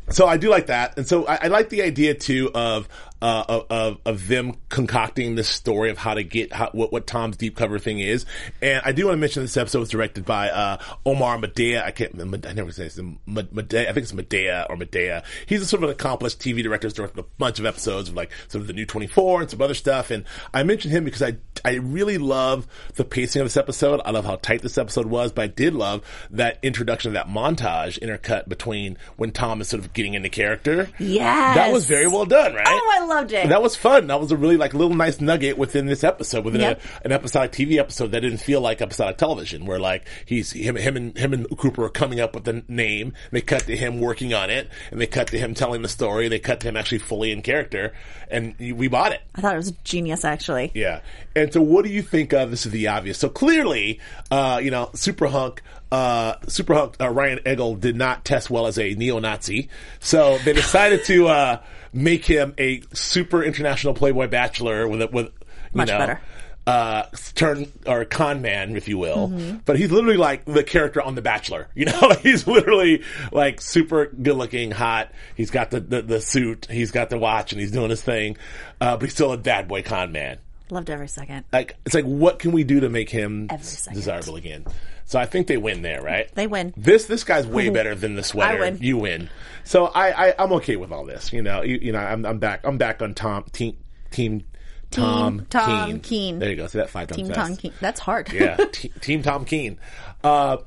so I do like that, and so I, I like the idea too of. Uh, of, of of them concocting this story of how to get how, what what Tom's deep cover thing is, and I do want to mention this episode was directed by uh, Omar Madha. I can't I never say his name. Medea. I think it's Medea or Medea. He's a sort of an accomplished TV director. He's directed a bunch of episodes of like sort of the new Twenty Four and some other stuff. And I mentioned him because I I really love the pacing of this episode. I love how tight this episode was, but I did love that introduction of that montage intercut between when Tom is sort of getting into character. Yes. That was very well done, right? Oh, loved it. That was fun. That was a really like little nice nugget within this episode, within Yep. a, an episodic TV episode that didn't feel like episodic television, where like he's him, him and him and Cooper are coming up with the name. They cut to him working on it, and they cut to him telling the story. They cut to him actually fully in character, and we bought it. I thought it was genius, actually. Yeah. And so what do you think of this is the obvious. So clearly, uh, you know, Super Hunk, uh, Super Hunk, uh, Ryan Eggold did not test well as a neo-Nazi. So they decided to, uh, make him a super international Playboy bachelor with, a- with, you Much know, better. uh, turn or con man, if you will. Mm-hmm. But he's literally like the character on The Bachelor. (laughs) You know, he's literally like super good looking, hot. He's got the, the, the suit, he's got the watch, and he's doing his thing. Uh, but he's still a bad boy con man. Loved every second. Like it's like, what can we do to make him Every desirable again? So I think they win there, right? They win. This this guy's way better than the sweater. win. You win. So I, I I'm okay with all this. You know, you, you know, I'm I'm back. I'm back on Tom team team Tom Tom Keen. Keen. There you go. See that five times Team fast. Tom Keen. That's hard. Yeah, (laughs) te- Team Tom Keen. Uh,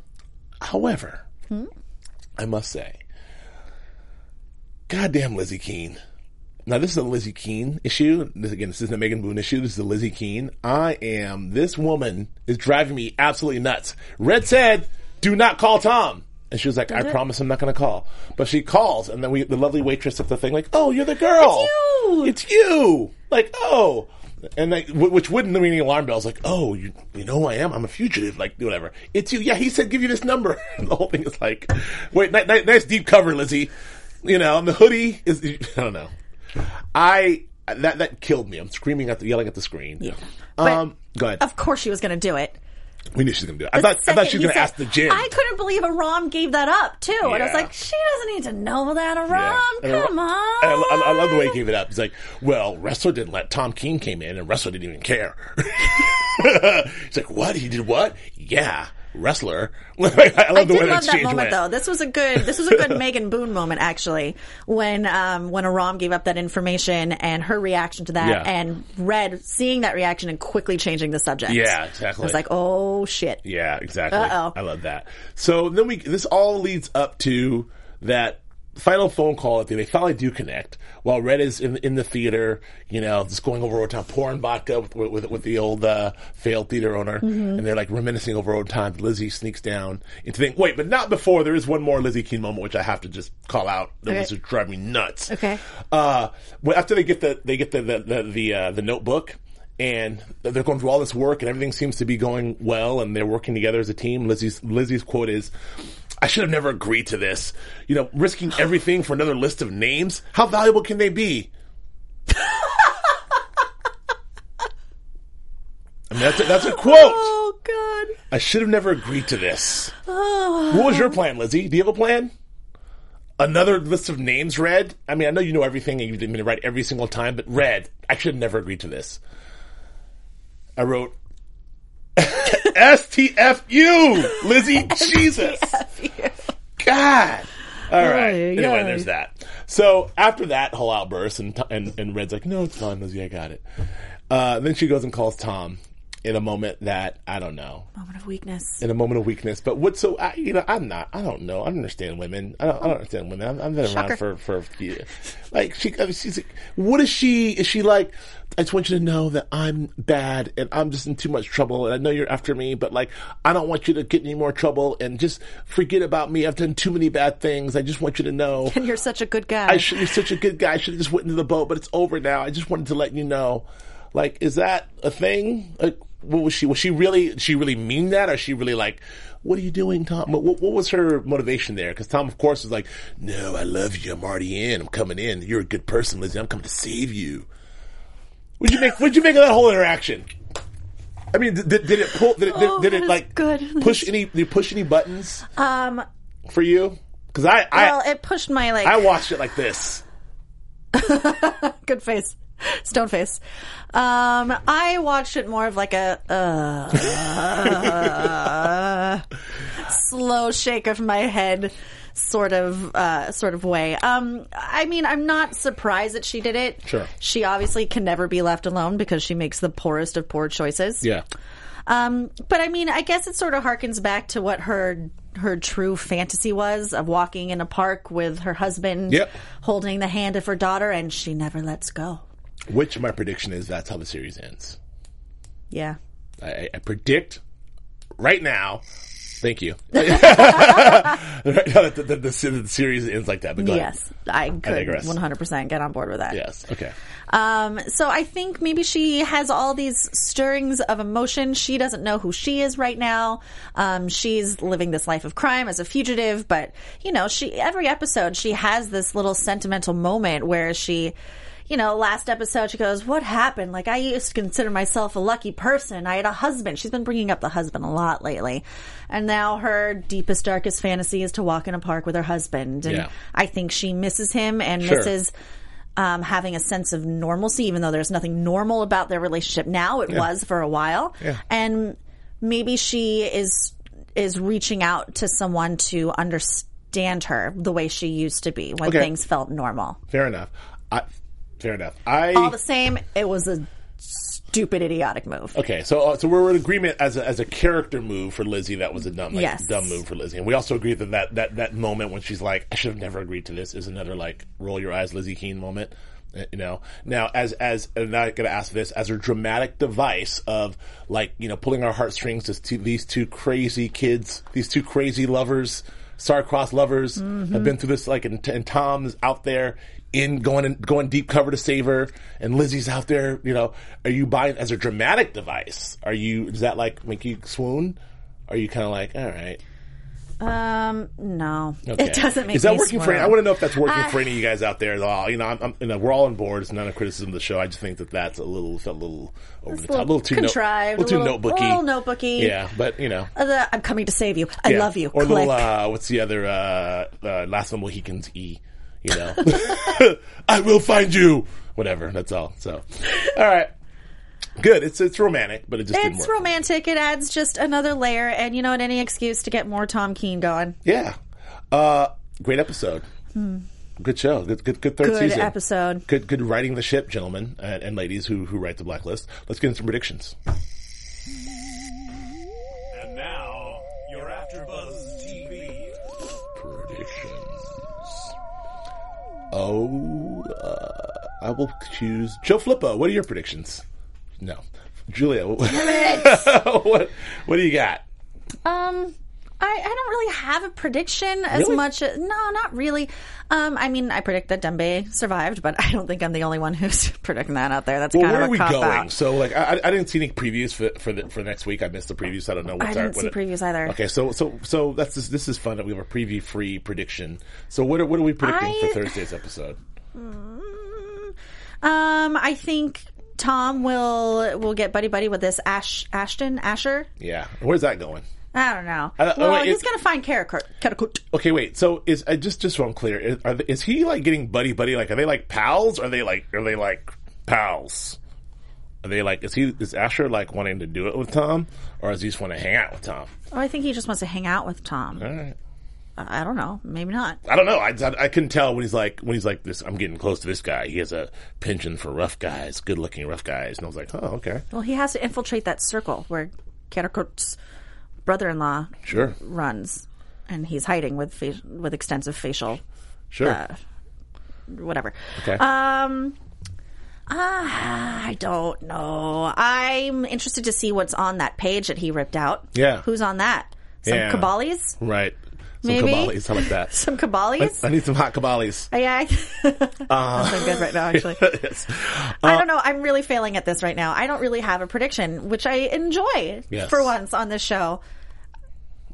however, Hmm? I must say, goddamn Lizzie Keen. Now this is a Lizzie Keen issue. This again, this isn't a Megan Boone issue. This is a Lizzie Keen. I am. This woman is driving me absolutely nuts. Red said, "Do not call Tom." And she was like, "I it? promise I'm not going to call." But she calls, and then we, the lovely waitress at the thing, like, "Oh, you're the girl. It's you!" It's you." Like, oh, and like, which wouldn't ring any alarm bells. Like, oh, you, you know who I am? I'm a fugitive. Like, whatever. It's you. Yeah, he said give you this number. (laughs) The whole thing is like, wait, ni- ni- nice deep cover, Lizzie. You know, and the hoodie is. (laughs) I don't know. I that that killed me. I'm screaming at the yelling at the screen. Yeah. Um, go ahead. Of course she was going to do it. we knew she was gonna do it. I thought I thought she was gonna said- ask the gym. I couldn't believe Aram gave that up too, and I was Yeah. like, she doesn't need to know that, Aram. Yeah. And I- Come on. and I, I, I love the way he gave it up. He's like, "Well, Ressler didn't let Tom Keen came in, and Ressler didn't even care." (laughs) He's like, "What? He did what? Yeah, Ressler." (laughs) I love I the did love that moment went. though. This was a good. This was a good (laughs) Megan Boone moment actually. When um when Aram gave up that information and her reaction to that, Yeah. and Red seeing that reaction and quickly changing the subject. Yeah, exactly. I was like, oh shit. Yeah, exactly. Uh-oh. I love that. So then we this all leads up to that final phone call at the they finally do connect while Red is in in the theater, you know, just going over old time, pouring vodka with with, with the old uh, failed theater owner, Mm-hmm. and they're like reminiscing over old times. Lizzie sneaks down into the wait, but not before. There is one more Lizzie Keen moment which I have to just call out. That Okay. was just driving me nuts. Okay. Uh, well, after they get the they get the the the the, uh, the notebook. And they're going through all this work, and everything seems to be going well, and they're working together as a team. Lizzie's Lizzie's quote is, "I should have never agreed to this. You know, risking everything for another list of names. How valuable can they be?" I mean, that's a, that's a quote. Oh god. I should have never agreed to this. Oh. (sighs) What was your plan, Lizzie? Do you have a plan? Another list of names read? I mean, I know you know everything and you didn't mean to write every single time, but read. I should have never agreed to this. I wrote (laughs) STFU, Lizzie. (laughs) Jesus. God. All right. Ay, Anyway, ay. there's that. So after that whole outburst, and and, and Red's like, "No, it's fine, Lizzie. I got it." Uh, then she goes and calls Tom in a moment that I don't know Moment of weakness. in a moment of weakness. But what? So I, you know, I'm not. I don't know. I don't understand women. I don't, I don't understand women. I'm, I've been Shocker. around for for yeah. like she. I mean, she's like, what is she? Is she like? I just want you to know that I'm bad and I'm just in too much trouble. And I know you're after me, but like, I don't want you to get any more trouble and just forget about me. I've done too many bad things. I just want you to know. (laughs) And you're such a good guy. I should, you're such a good guy. I should have just went into the boat, but it's over now. I just wanted to let you know. Like, is that a thing? Like, what was she? Was she really? She really mean that, or is she really like? What are you doing, Tom? What, what, what was her motivation there? Because Tom, of course, was like, "No, I love you. I'm already in. I'm coming in. You're a good person, Lizzie. I'm coming to save you." What'd you make? What'd you make of that whole interaction? I mean, did, did it pull? Did it, did, Oh, did it is like good. push any? Did it push any buttons um. for you? Because I, Well, I, it pushed my like. I watched it like this. (laughs) good face, (laughs) stone face. Um, I watched it more of like a uh, (laughs) slow shake of my head, sort of, uh, sort of way. Um, I mean, I'm not surprised that she did it. Sure. she obviously can never be left alone because she makes the poorest of poor choices. Yeah. Um, but I mean, I guess it sort of harkens back to what her her true fantasy was of walking in a park with her husband, Yep. holding the hand of her daughter, and she never lets go. Which my prediction is that's how the series ends. Yeah. I, I predict right now. Thank you. (laughs) (laughs) right now the, the, the, the series ends like that. But. Yes, I could digress. 100% get on board with that. Yes. Okay. Um, so I think maybe she has all these stirrings of emotion. She doesn't know who she is right now. Um, she's living this life of crime as a fugitive, but you know, she every episode she has this little sentimental moment where she you know, last episode she goes, "What happened? Like I used to consider myself a lucky person. I had a husband." She's been bringing up the husband a lot lately, and now her deepest, darkest fantasy is to walk in a park with her husband, and Yeah. I think she misses him and Sure. misses. Um, having a sense of normalcy, even though there's nothing normal about their relationship now, it was for a while, Yeah. and maybe she is is reaching out to someone to understand her the way she used to be when Okay. things felt normal. Fair enough. I, fair enough. I All the same, it was a stupid, idiotic move. Okay, so uh, so we're in agreement as a, as a character move for Lizzie. That was a dumb, like, Yes. dumb move for Lizzie, and we also agree that, that that that moment when she's like, "I should have never agreed to this," is another like roll your eyes, Lizzie Keen moment. Uh, You know, now as as and I'm not going to ask this as a dramatic device of like you know pulling our heartstrings to two, these two crazy kids, these two crazy lovers, star-crossed lovers have been through this like and, and Tom's out there in going and going deep cover to save her, and Lizzie's out there. You know, are you buying as a dramatic device? Are you does that like make you swoon? Are you kind of like, all right? Um, no, Okay. it doesn't make. Is that working for? Any, I want to know if that's working Uh, for any of you guys out there. Uh, You know, I'm, I'm, you know, we're all on board. It's not a criticism of the show. I just think that that's a little, felt a little over the a top, a little too contrived, no, a little too notebooky, a little notebooky. Yeah, but you know, Uh, the, I'm coming to save you. I yeah. love you. Or Click. little, uh, what's the other uh, uh, last of the Mohicans? E. You know, (laughs) (laughs) I will find you. Whatever. That's all. So, all right. Good. It's it's romantic, but it just it's romantic. It adds just another layer, and you know, what? any excuse to get more Tom Keen going. Yeah. Uh, great episode. Good show. Good, good, good third Hmm. Good season. episode. Good, good writing the ship, gentlemen and, and ladies who who write the blacklist. Let's get into some predictions. Oh, uh, I will choose Joe Flippo. What are your predictions? No, Julia. (laughs) what what, what do you got? Um, I, I don't really have a prediction as Really? much. No, not really. Um, I mean, I predict that Dembe survived, but (laughs) I don't think I'm the only one who's (laughs) predicting that out there. That's Well, kind where of are we going? out. So, like, I, I didn't see any previews for for, the, for next week. I missed the previews. I don't know. What's I didn't see what- previews either. Okay, so so so that's this, this is fun that we have a preview free prediction. So, what are, what are we predicting I- for Thursday's episode? Um, I think Tom will will get buddy buddy with this Ash Ashton Asher. Yeah, where's that going? I don't know. I- I- well, wait, he's it- gonna find Karakurt. Karakurt. Okay, wait. So is uh, just just so I'm clear, is, are they, is he like getting buddy buddy? Like, are they like pals? Are they like are they like pals? Are they like is he is Asher like wanting to do it with Tom, or is he just want to hang out with Tom? Oh, I think he just wants to hang out with Tom. All right. I I don't know. Maybe not. I don't know. I, I, I couldn't tell when he's like when he's like this. I'm getting close to this guy. He has a penchant for rough guys, good looking rough guys, and I was like, oh, okay, Well, he has to infiltrate that circle where Karakurt's brother-in-law sure, runs, and he's hiding with fa- with extensive facial sure. uh, whatever. Okay. Um. Ah, I don't know. I'm interested to see what's on that page that he ripped out. Yeah. Who's on that? Some Yeah. Kabalis? right. Some Maybe. Kabalis. (laughs) I like that. Some Kabalis? I need some hot Kabalis. yeah. I- (laughs) That's good right now, actually. (laughs) yes. I don't know. I'm really failing at this right now. I don't really have a prediction, which I enjoy Yes. for once on this show.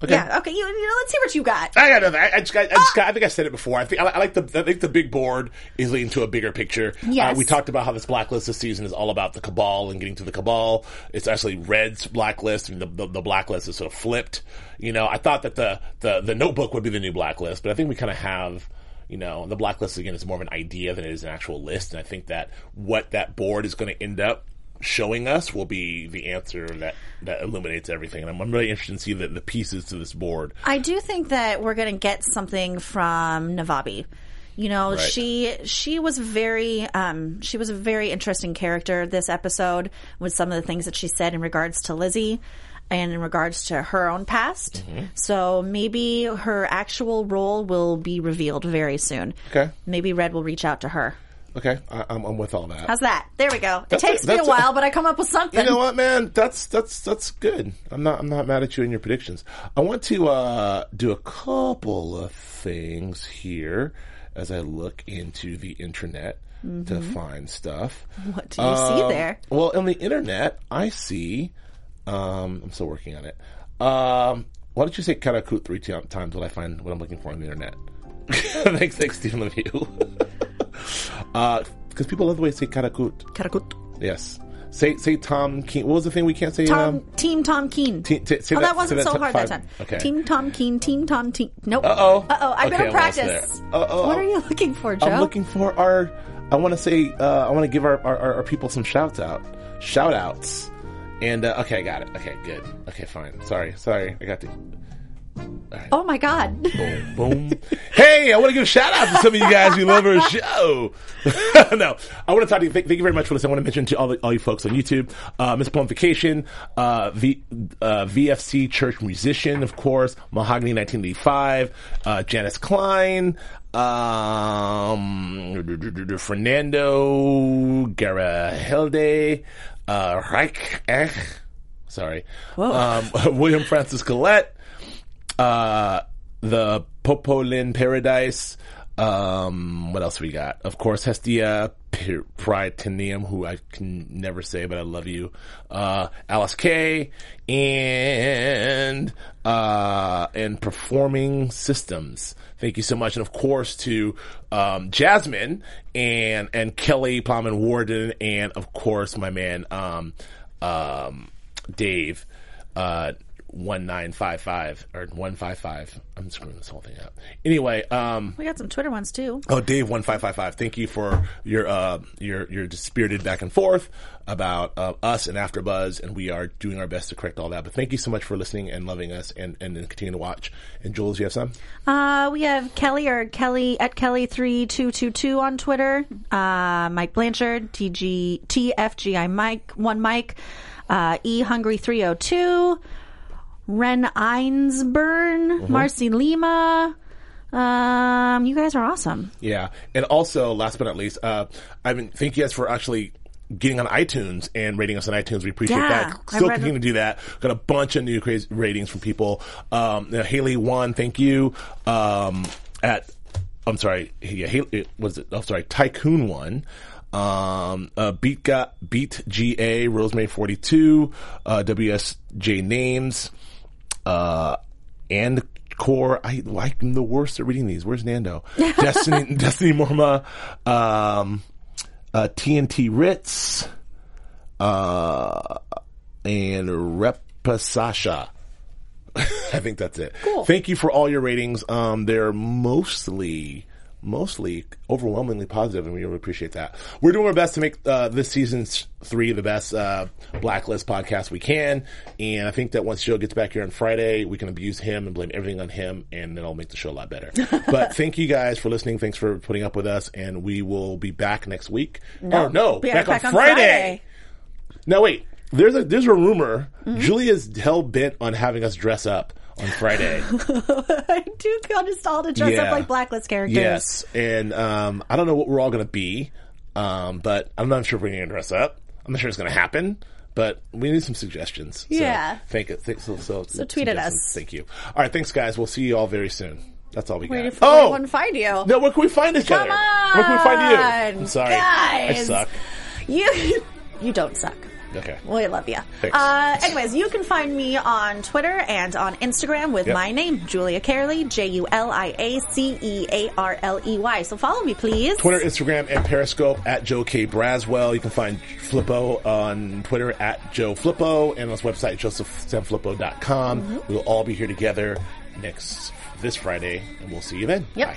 Okay. Yeah. Okay. You, you know, let's see what you got. I got nothing. I, I just got. I, just got, I think I said it before. I think I, I like the. I think the big board is leading to a bigger picture. Yes. Uh, we talked about how this blacklist this season is all about the cabal and getting to the cabal. It's actually Red's blacklist, and the, the the blacklist is sort of flipped. You know, I thought that the the the notebook would be the new blacklist, but I think we kind of have. You know, the blacklist again is more of an idea than it is an actual list, and I think that what that board is going to end up showing us will be the answer that that illuminates everything. And I'm, I'm really interested to see the, the pieces to this board. I do think that we're going to get something from Navabi. You know, Right. she she was very um, she was a very interesting character this episode with some of the things that she said in regards to Lizzie and in regards to her own past. Mm-hmm. So maybe her actual role will be revealed very soon. Okay. Maybe Red will reach out to her. Okay, I, I'm, I'm with all that. How's that? There we go. It takes a- me a that's a- while, but I come up with something. you know what, man? That's that's that's good. I'm not I'm not mad at you and your predictions. I want to uh, do a couple of things here as I look into the internet to find stuff. What do you see Um, there? Well, in the internet, I see. Um, I'm still working on it. Um, why don't you say Karakut three times when I find what I'm looking for on the internet? (laughs) thanks, thanks, Stephen Lemieux. (laughs) uh, because people love the way you say karakut. Karakut. Yes. Say say Tom Keen. What was the thing we can't say? Tom, um, Team Tom Keen. Te- te- say oh, that- that, wasn't that so hard five- that time. okay. Team Tom Keen, Team Tom Team. Nope. Uh-oh. Uh oh. I Okay, better lost practice. Uh-oh. What are you looking for, Joe? I'm looking for our. I want to say. Uh, I want to give our, our, our, our people some shouts out. Shout outs. And uh, okay, I got it. Okay, good. Okay, fine. Sorry, sorry. I got the Oh my God. boom, (laughs) boom. hey, I want to give a shout out to some of you guys who love our (laughs) show. (laughs) no, I want to talk to you. Thank, thank you very much for listening. I want to mention to all, the, all you folks on YouTube, uh, Miss Plumfication, uh, v, uh, VFC Church Musician, of course, Mahogany 1985, uh, Janice Klein, um, Fernando Garahelde, uh, Reich, eh, sorry, um, William Francis Collette, uh, the Popolin Paradise. Um, what else we got? Of course, Hestia P- Prytanium, who I can never say, but I love you. Uh, Alice K and, uh, and Performing Systems. Thank you so much. And of course to, um, Jasmine and, and Kelly Plowman Warden and of course my man, um, um, Dave, uh, 1955 or 155. I'm screwing this whole thing up. Anyway, um, We got some Twitter ones too. Oh, Dave one five five five. Thank you for your uh your your spirited back and forth about uh, us and AfterBuzz, and we are doing our best to correct all that. But thank you so much for listening and loving us, and and, and continue to watch. And Jules, you have some? Uh, we have Kelly or Kelly at Kelly three two two two on Twitter. Uh, Mike Blanchard, TG TFGI Mike one Mike, uh, E Hungry three oh two, Ren Einsburn, Marcy Lima. Um, you guys are awesome. Yeah, and also last but not least, uh, I mean, thank you guys for actually. Getting on iTunes and rating us on iTunes, we appreciate Yeah, that. I Still read continue to do that. Got a bunch of new crazy ratings from people. Um, you know, Haley one, thank you. Um, at I'm sorry, yeah, Haley, it was it? I'm sorry, Tycoon one. Um, uh, beat got beat GA Rosemary forty two, uh, WSJ names, uh, and core. I I'm the worst at reading these. Where's Nando? (laughs) Destiny Destiny Morma, um, uh, TNT Ritz, uh, and Repasasha. (laughs) I think that's it. Cool. Thank you for all your ratings. Um, they're mostly, mostly overwhelmingly positive, and we really appreciate that. We're doing our best to make uh, this season's three the best uh, Blacklist podcast we can, and I think that once Joe gets back here on Friday, we can abuse him and blame everything on him, and then I'll make the show a lot better. (laughs) but thank you guys for listening. Thanks for putting up with us, and we will be back next week. No, oh, no, We back, are on, Friday. Now wait. There's a there's a rumor. Julia's hell bent on having us dress up on Friday. (laughs) I do kind of stall to dress Yeah. up like blacklist characters. yes, and um, I don't know what we're all going to be, um, but I'm not sure if we're going to dress up. I'm not sure it's going to happen, but we need some suggestions. So Yeah. Thank it. Thank, so, so, So tweet at us. Thank you. All right. Thanks, guys. We'll see you all very soon. That's all we Where got. oh one find you? no, where can we find each Come other? on, Where can we find you? I'm sorry. I guys. suck. You (laughs) you don't suck. Okay. We love you. Uh, anyways, you can find me on Twitter and on Instagram with Yep. my name, Julia Cearley, J U L I A C E A R L E Y. So follow me, please. Twitter, Instagram, and Periscope at Joe K. Braswell. You can find Flippo on Twitter at Joe Flippo and on his website, josephsamflippo.com. Mm-hmm. We will all be here together next this Friday, and we'll see you then. Yep. Bye.